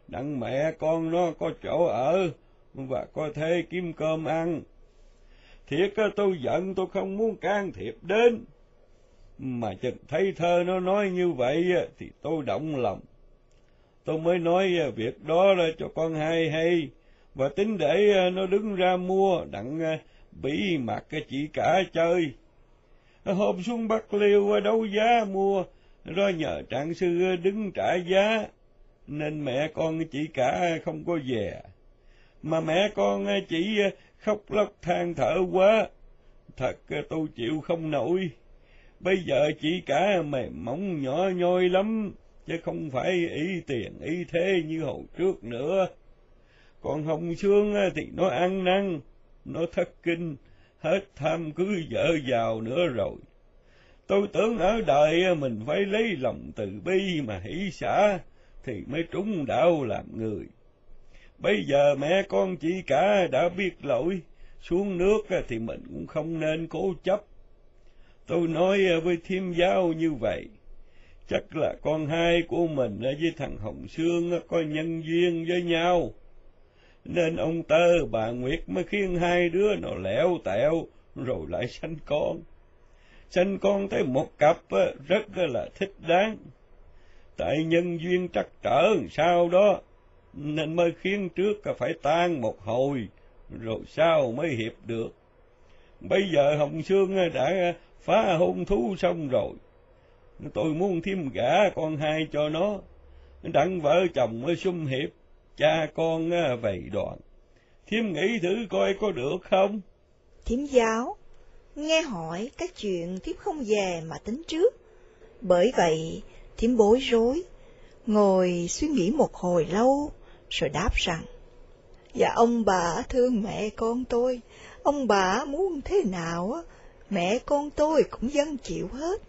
đặng mẹ con nó có chỗ ở và có thể kiếm cơm ăn. Thiệt tôi giận tôi không muốn can thiệp đến, mà chừng thấy thơ nó nói như vậy thì tôi động lòng. Tôi mới nói ờ, việc đó là cho con hai hay, và tính để ờ, nó đứng ra mua đặng ờ, bị mặt cái chị cả chơi hôm xuống Bắc Liêu đấu giá mua, do nhờ trạng sư đứng trả giá, nên mẹ con chị cả không có về. Mà mẹ con chỉ khóc lóc than thở quá, thật tôi chịu không nổi. Bây giờ chị cả mềm mỏng nhỏ nhoi lắm, chứ không phải ý tiền ý thế như hồi trước nữa. Còn Hồng Sương thì nó ăn năn, nó thất kinh, hết tham cứ vợ giàu nữa rồi. Tôi tưởng ở đời mình phải lấy lòng từ bi mà hỷ xã thì mới trúng đạo làm người. Bây giờ mẹ con chị cả đã biết lỗi, xuống nước thì mình cũng không nên cố chấp. Tôi nói với thiêm giáo như vậy, chắc là con hai của mình với thằng Hồng Sương có nhân duyên với nhau nên ông tơ bà Nguyệt mới khiến hai đứa nó lẻo tẹo rồi lại sanh con. Sanh con tới một cặp rất là thích đáng. Tại nhân duyên trắc trở sao đó, nên mới khiến trước phải tan một hồi, rồi sau mới hiệp được. Bây giờ Hồng Sương đã phá hôn thú xong rồi. Tôi muốn thêm gả con hai cho nó, đặng vợ chồng mới xung hiệp cha con vầy đoạn. thiếm nghĩ thử coi có được không?
Thiếm giáo, nghe hỏi các chuyện thiếp không về mà tính trước. Bởi vậy, thiếm bối rối, ngồi suy nghĩ một hồi lâu, rồi đáp rằng, Dạ ông bà thương mẹ con tôi, ông bà muốn thế nào, á, mẹ con tôi cũng dân chịu hết.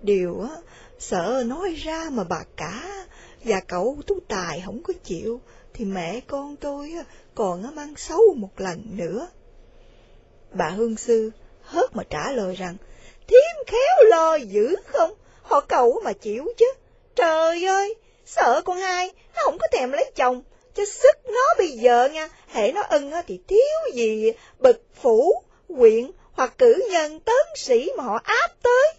Điều á, sợ nói ra mà bà cả và cậu tú tài không có chịu, thì mẹ con tôi còn mang xấu một lần nữa. Bà Hương Sư hớt mà trả lời rằng, thiếm khéo lo dữ không, họ cậu mà chịu chứ. Trời ơi, sợ con hai, nó không có thèm lấy chồng, cho sức nó bây giờ nha, hệ nó ưng thì thiếu gì bực phủ, quyện hoặc cử nhân tấn sĩ mà họ áp tới.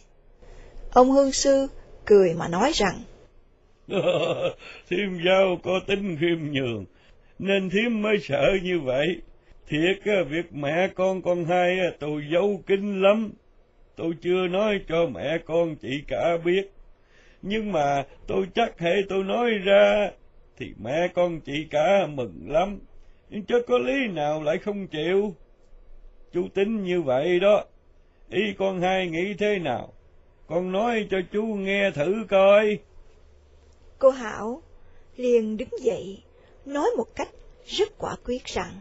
Ông Hương Sư cười mà nói rằng,
Thiêm giao có tính khiêm nhường, nên thiếm mới sợ như vậy. Thiệt việc mẹ con con hai tôi giấu kinh lắm. Tôi chưa nói cho mẹ con chị cả biết. Nhưng mà tôi chắc hệ tôi nói ra, thì mẹ con chị cả mừng lắm. Nhưng chớ có lý nào lại không chịu.
chú tính như vậy đó. Ý con hai nghĩ thế nào? Con nói cho chú nghe thử coi.
Cô Hảo liền đứng dậy, nói một cách rất quả quyết rằng,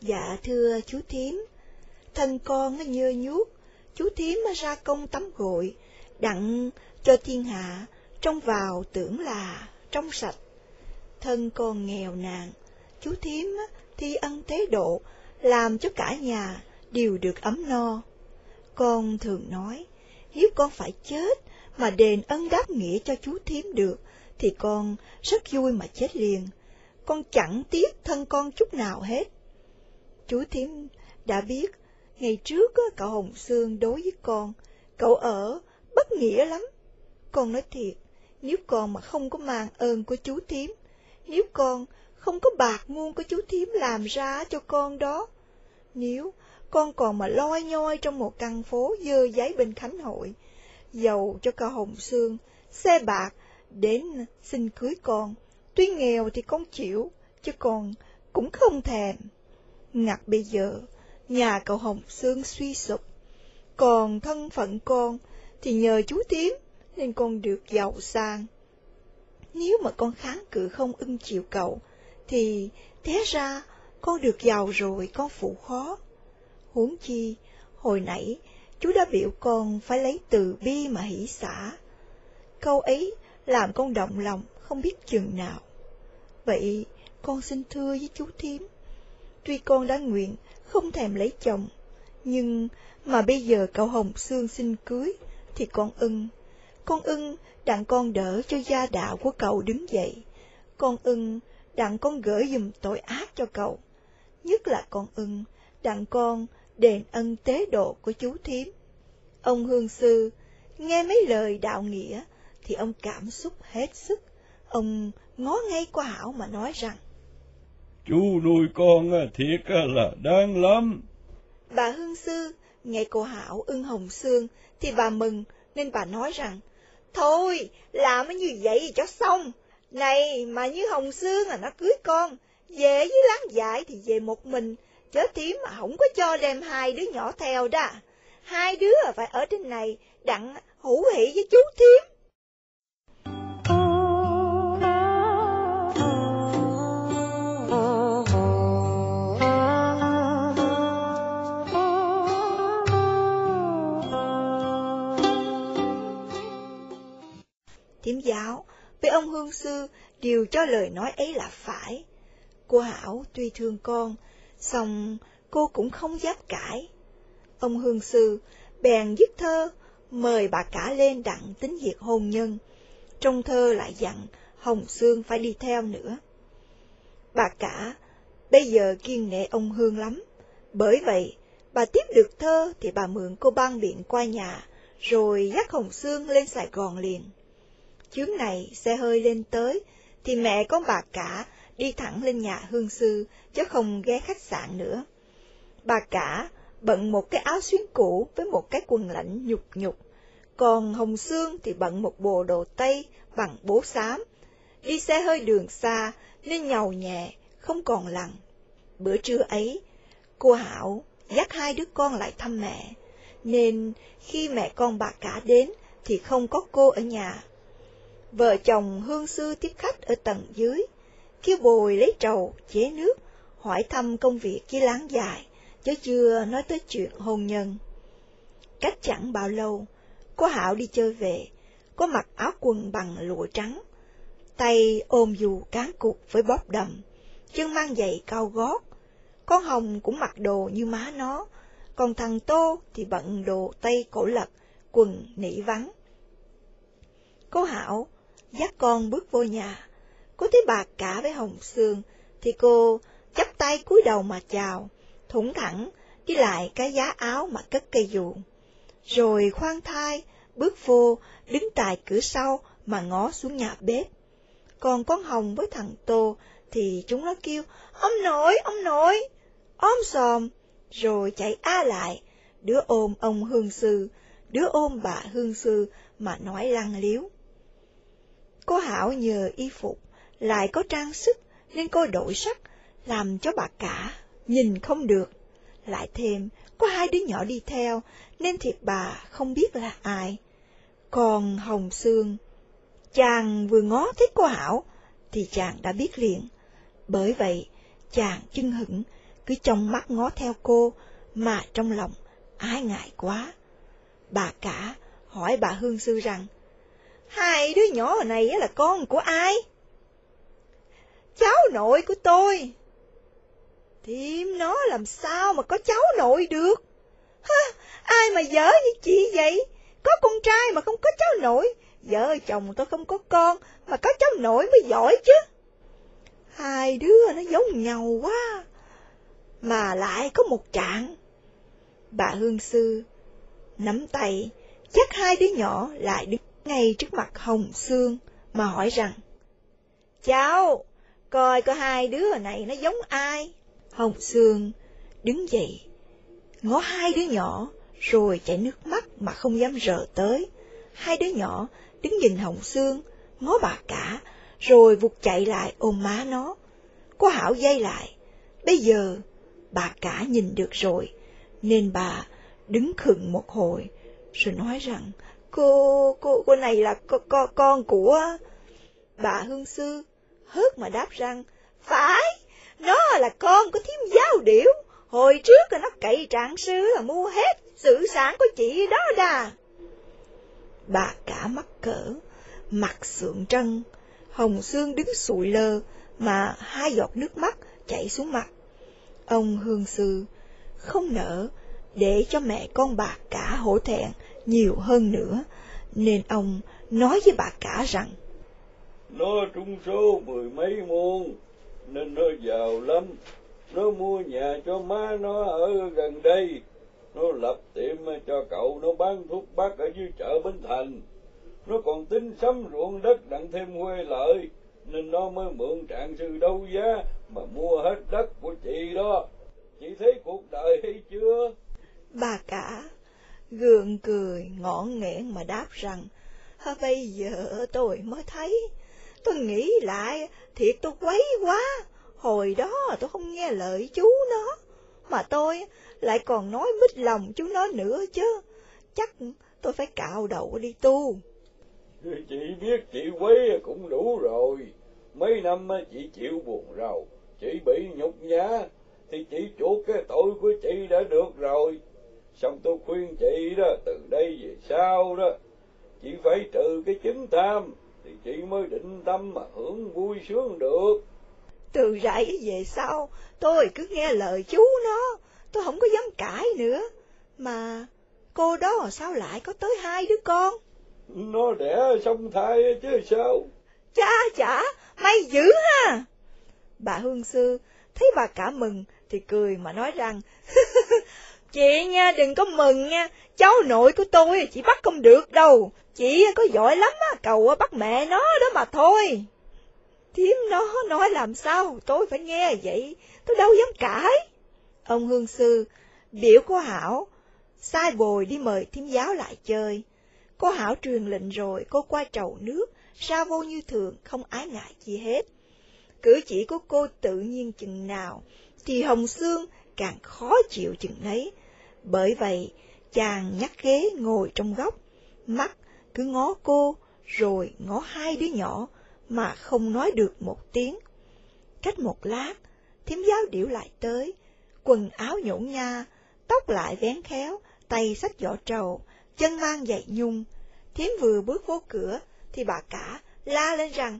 Dạ thưa chú thím, thân con nó nhơ nhuốc, chú thím ra công tắm gội, đặng cho thiên hạ, trông vào tưởng là trong sạch. Thân con nghèo nàn, chú thím thi ân tế độ, làm cho cả nhà đều được ấm no. Con thường nói, nếu con phải chết mà đền ân đáp nghĩa cho chú thím được, thì con rất vui mà chết liền. Con chẳng tiếc thân con chút nào hết. Chú thím đã biết, ngày trước cậu Hồng Sương đối với con, cậu ở bất nghĩa lắm. Con nói thiệt, nếu con mà không có màn ơn của chú thím, nếu con không có bạc muôn của chú thím làm ra cho con đó, nếu con còn mà loi nhoi trong một căn phố dơ giấy bên Khánh Hội, giàu cho cả Hồng xương, xe bạc đến xin cưới con. Tuy nghèo thì con chịu, chứ con cũng không thèm. Ngặt bây giờ, nhà cậu Hồng Sương suy sụp, còn thân phận con thì nhờ chú Tiến nên con được giàu sang. Nếu mà con kháng cự không ưng chịu cậu, thì té ra con được giàu rồi con phụ khó. Huống chi, hồi nãy chú đã biểu con phải lấy từ bi mà hỷ xả. Câu ấy làm con động lòng không biết chừng nào. Vậy con xin thưa với chú thím, tuy con đã nguyện không thèm lấy chồng, nhưng mà bây giờ cậu Hồng Sương xin cưới, thì con ưng. Con ưng đặng con đỡ cho gia đạo của cậu đứng dậy. Con ưng đặng con gửi dùm tội ác cho cậu. Nhất là con ưng đặng con đền ân tế độ của chú thím. Ông Hương Sư nghe mấy lời đạo nghĩa thì ông cảm xúc hết sức. Ông ngó ngay qua Hảo mà nói rằng,
Chú nuôi con thiệt là đáng lắm.
Bà Hương Sư nghe cô Hảo ưng hồng xương thì bà mừng nên bà nói rằng, Thôi, làm như vậy cho xong. Này, mà như Hồng Sương à nó cưới con, về với láng dại thì về một mình, chớ tím mà không có cho đem hai đứa nhỏ theo đó. Hai đứa phải ở trên này đặng hữu hỷ với chú thím. Tiếm giáo với ông Hương Sư đều cho lời nói ấy là phải. Cô Hảo tuy thương con, song cô cũng không dám cãi. Ông Hương Sư bèn viết thơ, mời bà cả lên đặng tính việc hôn nhân. Trong thơ lại dặn Hồng Sương phải đi theo nữa. Bà cả bây giờ kiên nệ ông Hương lắm, bởi vậy bà tiếp được thơ thì bà mượn cô ban biện qua nhà, rồi dắt Hồng Sương lên Sài Gòn liền. Chuyến này xe hơi lên tới, thì mẹ con bà cả đi thẳng lên nhà hương sư, chứ không ghé khách sạn nữa. Bà cả bận một cái áo xuyến cũ với một cái quần lạnh nhục nhục, còn Hồng Sương thì bận một bộ đồ tây bằng bố xám. Đi xe hơi đường xa nên nhầu nhẹ, không còn lặng. Bữa trưa ấy, cô Hảo dắt hai đứa con lại thăm mẹ, nên khi mẹ con bà cả đến thì không có cô ở nhà. Vợ chồng hương sư tiếp khách ở tầng dưới, kêu bồi lấy trầu, chế nước, hỏi thăm công việc kia láng dài, chứ chưa nói tới chuyện hôn nhân. Cách chẳng bao lâu, cô Hảo đi chơi về, có mặc áo quần bằng lụa trắng, tay ôm dù cán cục với bóp đầm, chân mang giày cao gót. Con Hồng cũng mặc đồ như má nó, còn thằng Tô thì bận đồ tây cổ lật, quần nỉ vắng. Cô Hảo dắt con bước vô nhà. Cô thấy bà cả với Hồng Sương, thì cô chắp tay cúi đầu mà chào, thủng thẳng, đi lại cái giá áo mà cất cây dù. Rồi khoan thai, bước vô, đứng tại cửa sau mà ngó xuống nhà bếp. Còn con Hồng với thằng Tô thì chúng nó kêu, ông nội, ông nội, ôm xòm, rồi chạy a lại, đứa ôm ông Hương Sư, đứa ôm bà Hương Sư mà nói lăng liếu. Cô Hảo nhờ y phục, lại có trang sức, nên cô đổi sắc, làm cho bà cả nhìn không được, Lại thêm, có hai đứa nhỏ đi theo, nên thiệt bà không biết là ai. Còn Hồng Sương, chàng vừa ngó thấy cô Hảo, thì chàng đã biết liền. Bởi vậy, chàng chưng hững, cứ trong mắt ngó theo cô, mà trong lòng ái ngại quá. Bà cả hỏi bà Hương Sư rằng, hai đứa nhỏ này là con của ai? Cháu nội của tôi. Thiêm nó làm sao mà có cháu nội được? Ha, ai mà dở như chị vậy? Có con trai mà không có cháu nội, vợ chồng tôi không có con, mà có cháu nội mới giỏi chứ. Hai đứa nó giống nhau quá, mà lại có một trạng. Bà Hương Sư nắm tay, chắc hai đứa nhỏ lại đứng ngay trước mặt Hồng Sương mà hỏi rằng, Cháu, coi có hai đứa này nó giống ai? Hồng Sương đứng dậy, ngó hai đứa nhỏ, rồi chảy nước mắt mà không dám rờ tới. Hai đứa nhỏ đứng nhìn Hồng Sương, ngó bà cả, rồi vụt chạy lại ôm má nó. Cô Hảo dây lại, bây giờ bà cả nhìn được rồi, nên bà đứng khựng một hồi, rồi nói rằng, cô, cô, cô này là con, con, con của... Bà Hương Sư hớt mà đáp rằng, phải, nó là con của thím giáo điểu, hồi trước là nó cậy trạng sư là mua hết sự sản của chị đó đà. Bà cả mắc cỡ, mặt sượng trân, hồng xương đứng sụi lơ, mà hai giọt nước mắt chảy xuống mặt. Ông Hương Sư không nỡ để cho mẹ con bà cả hổ thẹn nhiều hơn nữa, nên ông nói với bà cả rằng
Nó trúng số mười mấy môn, nên nó giàu lắm. Nó mua nhà cho má nó ở gần đây. Nó lập tiệm cho cậu nó bán thuốc bắc ở dưới chợ Bến Thành. Nó còn tính sắm ruộng đất đặng thêm huê lợi, nên nó mới mượn trạng sư đấu giá mà mua hết đất của chị đó. Chị thấy cuộc đời hay chưa?
Bà cả gượng cười ngọn nghẽn mà đáp rằng, bây giờ tôi mới thấy, tôi nghĩ lại thiệt tôi quấy quá, hồi đó tôi không nghe lời chú nó, mà tôi lại còn nói mít lòng chú nó nữa chứ, chắc tôi phải cạo đầu đi tu.
Chị biết chị quấy cũng đủ rồi, mấy năm chị chịu buồn rầu, chị bị nhục nhã, thì chị chuộc cái tội của chị đã được rồi. Xong tôi khuyên chị đó, từ đây về sau đó, chị phải trừ cái chính tham, thì chị mới định tâm mà hưởng vui sướng được.
Từ rẫy về sau, tôi cứ nghe lời chú nó, tôi không có dám cãi nữa. Mà cô đó sao lại có tới hai đứa con?
Nó đẻ xong thai chứ sao?
Cha chả, may dữ ha! Bà Hương Sư thấy bà cả mừng thì cười mà nói rằng, Chị nha, đừng có mừng nha, cháu nội của tôi chị bắt không được đâu, chị có giỏi lắm á, cầu bắt mẹ nó đó mà thôi. Thiếm nó nói làm sao, tôi phải nghe vậy, tôi đâu dám cãi. Ông Hương Sư biểu cô Hảo, sai bồi đi mời thiếm giáo lại chơi. Cô Hảo truyền lệnh rồi, cô qua trầu nước, ra vô như thường, không ái ngại gì hết. Cử chỉ của cô tự nhiên chừng nào, thì Hồng Sương càng khó chịu chừng nấy. Bởi vậy, chàng nhắc ghế ngồi trong góc, mắt cứ ngó cô, rồi ngó hai đứa nhỏ, mà không nói được một tiếng. Cách một lát, thím giáo điệu lại tới, quần áo nhổn nha, tóc lại vén khéo, tay xách giỏ trầu, chân mang giày nhung. Thím vừa bước vô cửa, thì bà cả la lên rằng,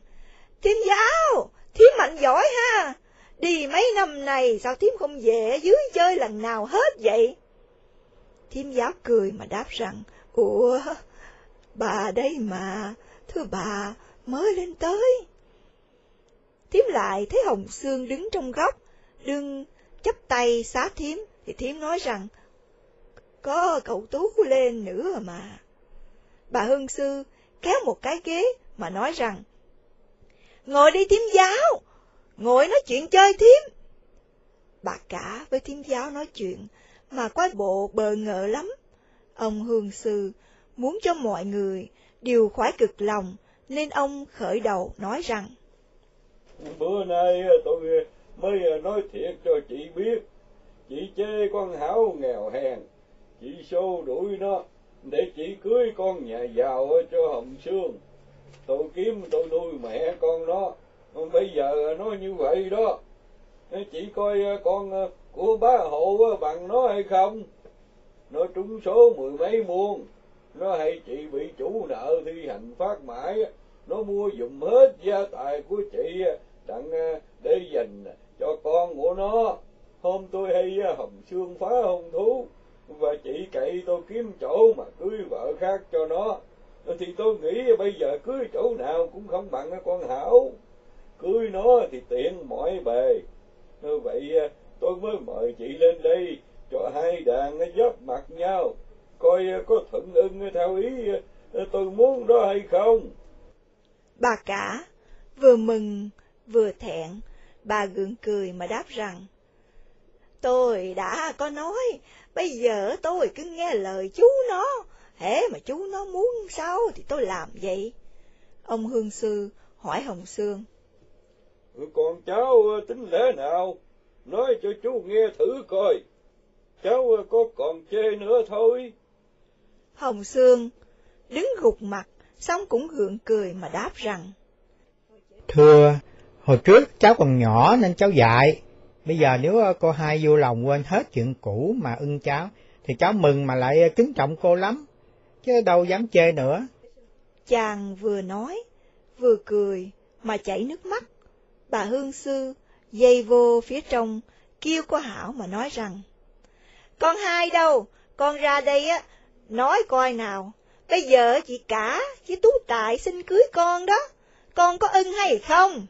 Thím giáo, thím mạnh giỏi ha, đi mấy năm này sao thím không về dưới chơi lần nào hết vậy? Thím giáo cười mà đáp rằng, Ủa, bà đây mà, thưa bà, mới lên tới. Thím lại thấy Hồng Sương đứng trong góc, đương chấp tay xá thím, thì thím nói rằng, có cậu Tú lên nữa mà. Bà Hương Sư kéo một cái ghế mà nói rằng, ngồi đi thím giáo, ngồi nói chuyện chơi thím. Bà cả với thím giáo nói chuyện, mà quái bộ bờ ngợ lắm. Ông Hương Sư muốn cho mọi người đều khoái cực lòng, nên ông khởi đầu nói rằng,
Bữa nay tôi mới nói thiệt cho chị biết, chị chê con Hảo nghèo hèn, chị xô đuổi nó, để chị cưới con nhà giàu cho Hồng Sương. Tôi kiếm tôi nuôi mẹ con nó, bây giờ nó như vậy đó. Chị coi con của bá hộ bằng nó hay không? Nó trúng số mười mấy muôn, nó hay chị bị chủ nợ thi hành phát mãi, nó mua dùm hết gia tài của chị đặng à, để dành cho con của nó. Hôm tôi hay à, hồng xương phá hung thú, và chị cậy tôi kiếm chỗ mà cưới vợ khác cho nó. Thì tôi nghĩ bây giờ cưới chỗ nào cũng không bằng con Hảo. Cưới nó thì tiện mọi bề. Vậy à, tôi mới mời chị lên đây cho hai đàn giáp mặt nhau, coi có thuận ưng theo ý tôi muốn đó hay không.
Bà cả vừa mừng vừa thẹn, bà gượng cười mà đáp rằng, Tôi đã có nói, bây giờ tôi cứ nghe lời chú nó, hễ mà chú nó muốn sao thì tôi làm vậy. Ông Hương Sư hỏi Hồng Sương.
Còn cháu tính lẽ nào? Nói cho chú nghe thử coi. Cháu có còn chê nữa thôi.
Hồng Sương đứng gục mặt, xong cũng gượng cười mà đáp rằng.
Thưa, hồi trước cháu còn nhỏ nên cháu dạy. Bây giờ nếu cô hai vui lòng quên hết chuyện cũ mà ưng cháu, thì cháu mừng mà lại kính trọng cô lắm, chứ đâu dám chê nữa.
Chàng vừa nói, vừa cười, mà chảy nước mắt. Bà Hương Sư dây vô phía trong, kêu cô Hảo mà nói rằng, Con hai đâu, con ra đây á, nói coi nào, bây giờ chị cả, chị Tú Tài xin cưới con đó, con có ưng hay không?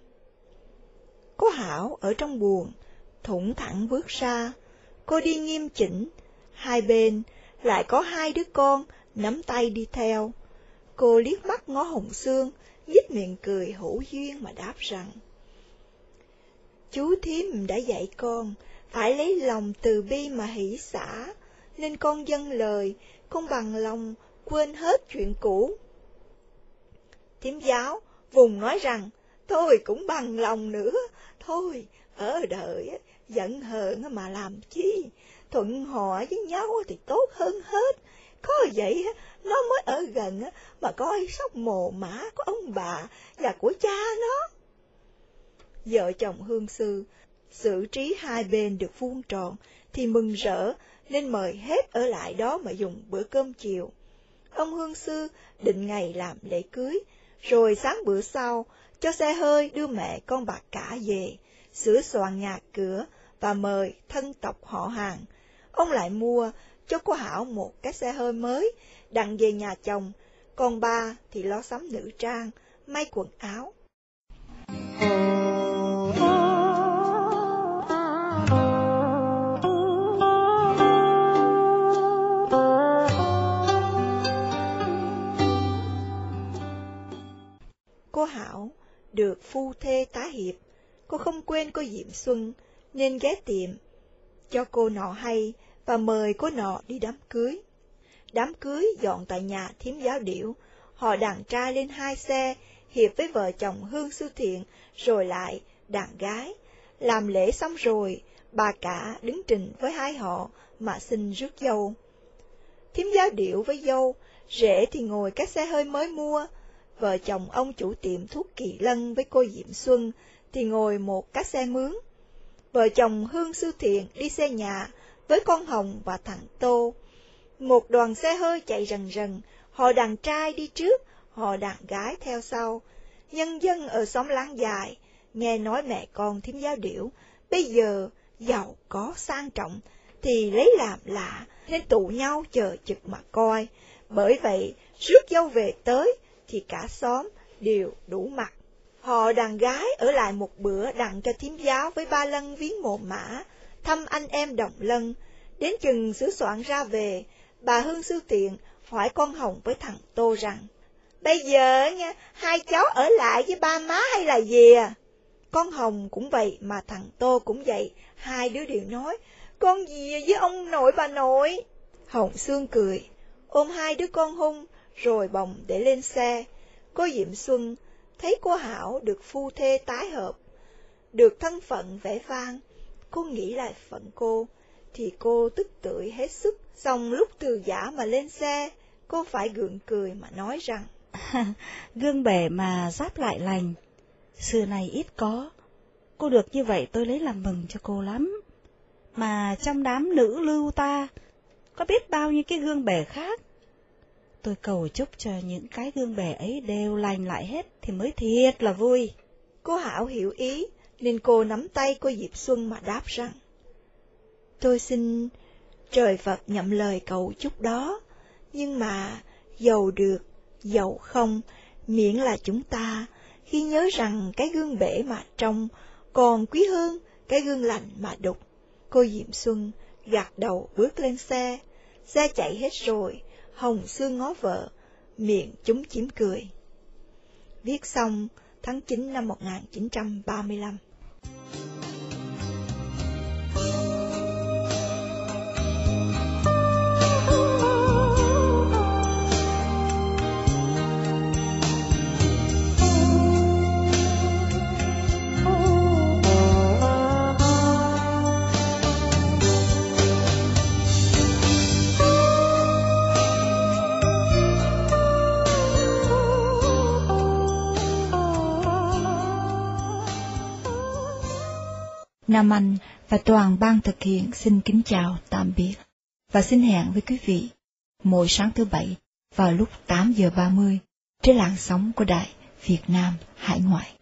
Cô Hảo ở trong buồn, thủng thẳng bước ra, cô đi nghiêm chỉnh, hai bên lại có hai đứa con nắm tay đi theo. Cô liếc mắt ngó Hồng Sương, nhích miệng cười hữu duyên mà đáp rằng, Chú thím đã dạy con, phải lấy lòng từ bi mà hỷ xả, nên con dâng lời, con bằng lòng quên hết chuyện cũ. Thím giáo vùng nói rằng, thôi cũng bằng lòng nữa, thôi, ở đời giận hờn mà làm chi, thuận hòa với nhau thì tốt hơn hết. Có vậy nó mới ở gần mà coi sóc mồ mã của ông bà và của cha nó. Vợ chồng hương sư, xử trí hai bên được vuông tròn thì mừng rỡ nên mời hết ở lại đó mà dùng bữa cơm chiều. Ông hương sư định ngày làm lễ cưới, rồi sáng bữa sau cho xe hơi đưa mẹ con bà cả về, sửa soạn nhà cửa và mời thân tộc họ hàng. Ông lại mua cho cô Hảo một cái xe hơi mới, đặng về nhà chồng, còn ba thì lo sắm nữ trang, may quần áo. Cô Hảo được phu thê tá hiệp, cô không quên cô Diệm Xuân nên ghé tiệm, cho cô nọ hay và mời cô nọ đi đám cưới. Đám cưới dọn tại nhà thiếm giáo điểu, họ đàn trai lên hai xe, hiệp với vợ chồng Hương Sư Thiện, rồi lại đàn gái. Làm lễ xong rồi, bà cả đứng trình với hai họ mà xin rước dâu. Thiếm giáo điệu với dâu, rể thì ngồi các xe hơi mới mua, vợ chồng ông chủ tiệm thuốc kỳ lân với cô Diệm Xuân thì ngồi một cái xe mướn. Vợ chồng Hương Sư Thiện đi xe nhà với con Hồng và thằng Tô. Một đoàn xe hơi chạy rần rần, họ đàn trai đi trước, họ đàn gái theo sau. Nhân dân ở xóm láng dài, nghe nói mẹ con thím giáo điểu, bây giờ giàu có sang trọng, thì lấy làm lạ, nên tụ nhau chờ chực mà coi. Bởi vậy, rước dâu về tới, thì cả xóm đều đủ mặt. Họ đàn gái ở lại một bữa đặng cho thím giáo với ba lân viếng mộ mã, thăm anh em đồng lân. Đến chừng sửa soạn ra về, bà Hương Sư Tiện hỏi con Hồng với thằng Tô rằng, Bây giờ nha, hai cháu ở lại với ba má hay là gì à? Con Hồng cũng vậy mà thằng Tô cũng vậy, hai đứa đều nói, con gì với ông nội bà nội. Hồng Sương cười, ôm hai đứa con hung, rồi bồng để lên xe. Cô Diệm Xuân thấy cô Hảo được phu thê tái hợp, được thân phận vẻ vang, cô nghĩ lại phận cô, thì cô tức tưởi hết sức, xong lúc từ giả mà lên xe, cô phải gượng cười mà nói rằng,
Gương bể mà giáp lại lành, xưa này ít có, cô được như vậy tôi lấy làm mừng cho cô lắm. Mà trong đám nữ lưu ta, có biết bao nhiêu cái gương bể khác. Tôi cầu chúc cho những cái gương bể ấy đều lành lại hết thì mới thiệt là vui.
Cô Hảo hiểu ý, nên cô nắm tay cô Diệp Xuân mà đáp rằng, Tôi xin trời Phật nhậm lời cầu chúc đó, nhưng mà giàu được, giàu không, miễn là chúng ta khi nhớ rằng cái gương bể mà trong còn quý hơn cái gương lành mà đục. Cô Diệm Xuân gạt đầu bước lên xe, xe chạy hết rồi, Hồng xương ngó vợ, miệng chúng chiếm cười. Viết xong tháng 9 năm 1935.
Nam Anh và toàn ban thực hiện xin kính chào tạm biệt và xin hẹn với quý vị mỗi sáng thứ bảy vào lúc 8 giờ 30 trên làn sóng của Đài Việt Nam Hải Ngoại.